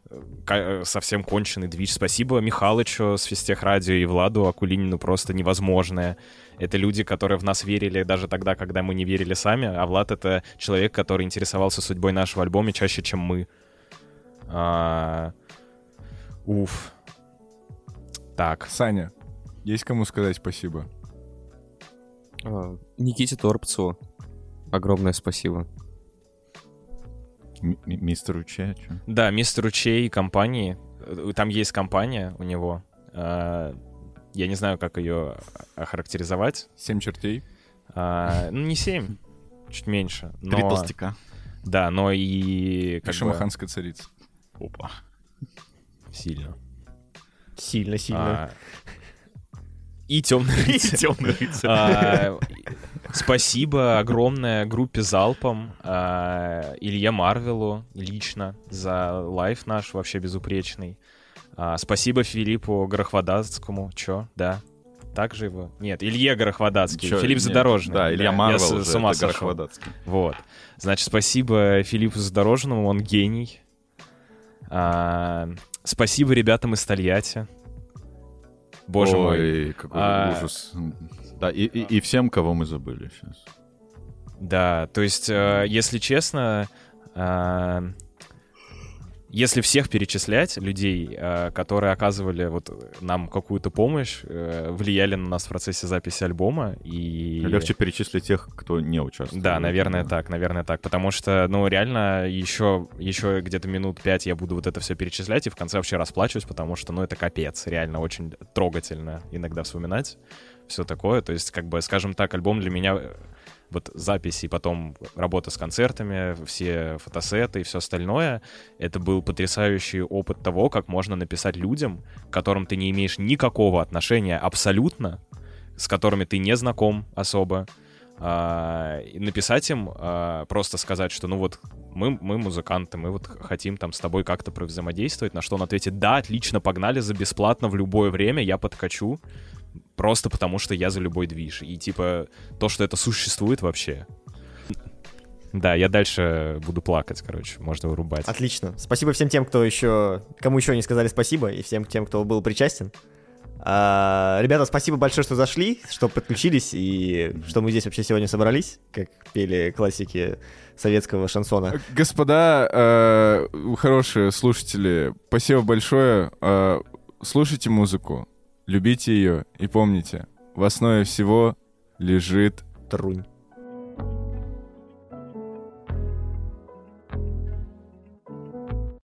э, э, совсем конченый движ. Спасибо Михалычу с Физтех Радио и Владу Акулинину просто невозможное. Это люди, которые в нас верили даже тогда, когда мы не верили сами, а Влад — это человек, который интересовался судьбой нашего альбома чаще, чем мы. А, Уф. Так. Саня, есть кому сказать спасибо? А, Никите Торпцеву огромное спасибо. М- м- Мистеру Че, чё? Да, мистеру Чей компании. Э, Там есть компания у него. А, Я не знаю, как ее охарактеризовать. Семь чертей. А, Ну, не семь, чуть меньше. Три но- толстяка. Да, но и... И как бы, шамаханская царица. Опа. Сильно. Сильно, сильно. А, И темный рыцарь. Темный рыцарь. А, Спасибо огромное группе Залпом, а, Илье Марвелу лично за лайф наш вообще безупречный. А, Спасибо Филиппу Горохводатскому. Чё? Да. Так же его? Нет, Илье Горохводатский. Чё, Филипп нет, Задорожный. Да, Илья я Марвел с, уже, с ума это сошел. Вот. Значит, спасибо Филиппу Задорожному, он гений. А, Спасибо ребятам из Тольятти. Боже мой. Ой, какой А, ужас. Да, и, и, и всем, кого мы забыли сейчас. Да, то есть, э, если честно, э, если всех перечислять людей, э, которые оказывали вот нам какую-то помощь, э, влияли на нас в процессе записи альбома и Легче перечислить тех, кто не участвовал. Да, наверное, да. так, наверное, так. Потому что, ну, реально, еще, еще где-то минут пять я буду вот это все перечислять, и в конце вообще расплачусь, потому что, ну, это капец. Реально очень трогательно иногда вспоминать все такое. То есть, как бы, скажем так, альбом для меня вот записи и потом работа с концертами, все фотосеты и все остальное, это был потрясающий опыт того, как можно написать людям, к которым ты не имеешь никакого отношения абсолютно, с которыми ты не знаком особо, а, и написать им, а, просто сказать, что ну вот мы, мы музыканты, мы вот хотим там с тобой как-то взаимодействовать, на что он ответит, да, отлично, погнали за бесплатно в любое время, я подкачу, просто потому что я за любой движ. И типа то, что это существует вообще. Да, я дальше буду плакать, короче, можно вырубать. Отлично. Спасибо всем тем, кто еще, кому еще не сказали спасибо, и всем тем, кто был причастен. А, ребята, спасибо большое, что зашли, что подключились, и что мы здесь вообще сегодня собрались, как пели классики советского шансона. Господа, э, хорошие слушатели, спасибо большое. Э, слушайте музыку, любите ее и помните, в основе всего лежит Трунь.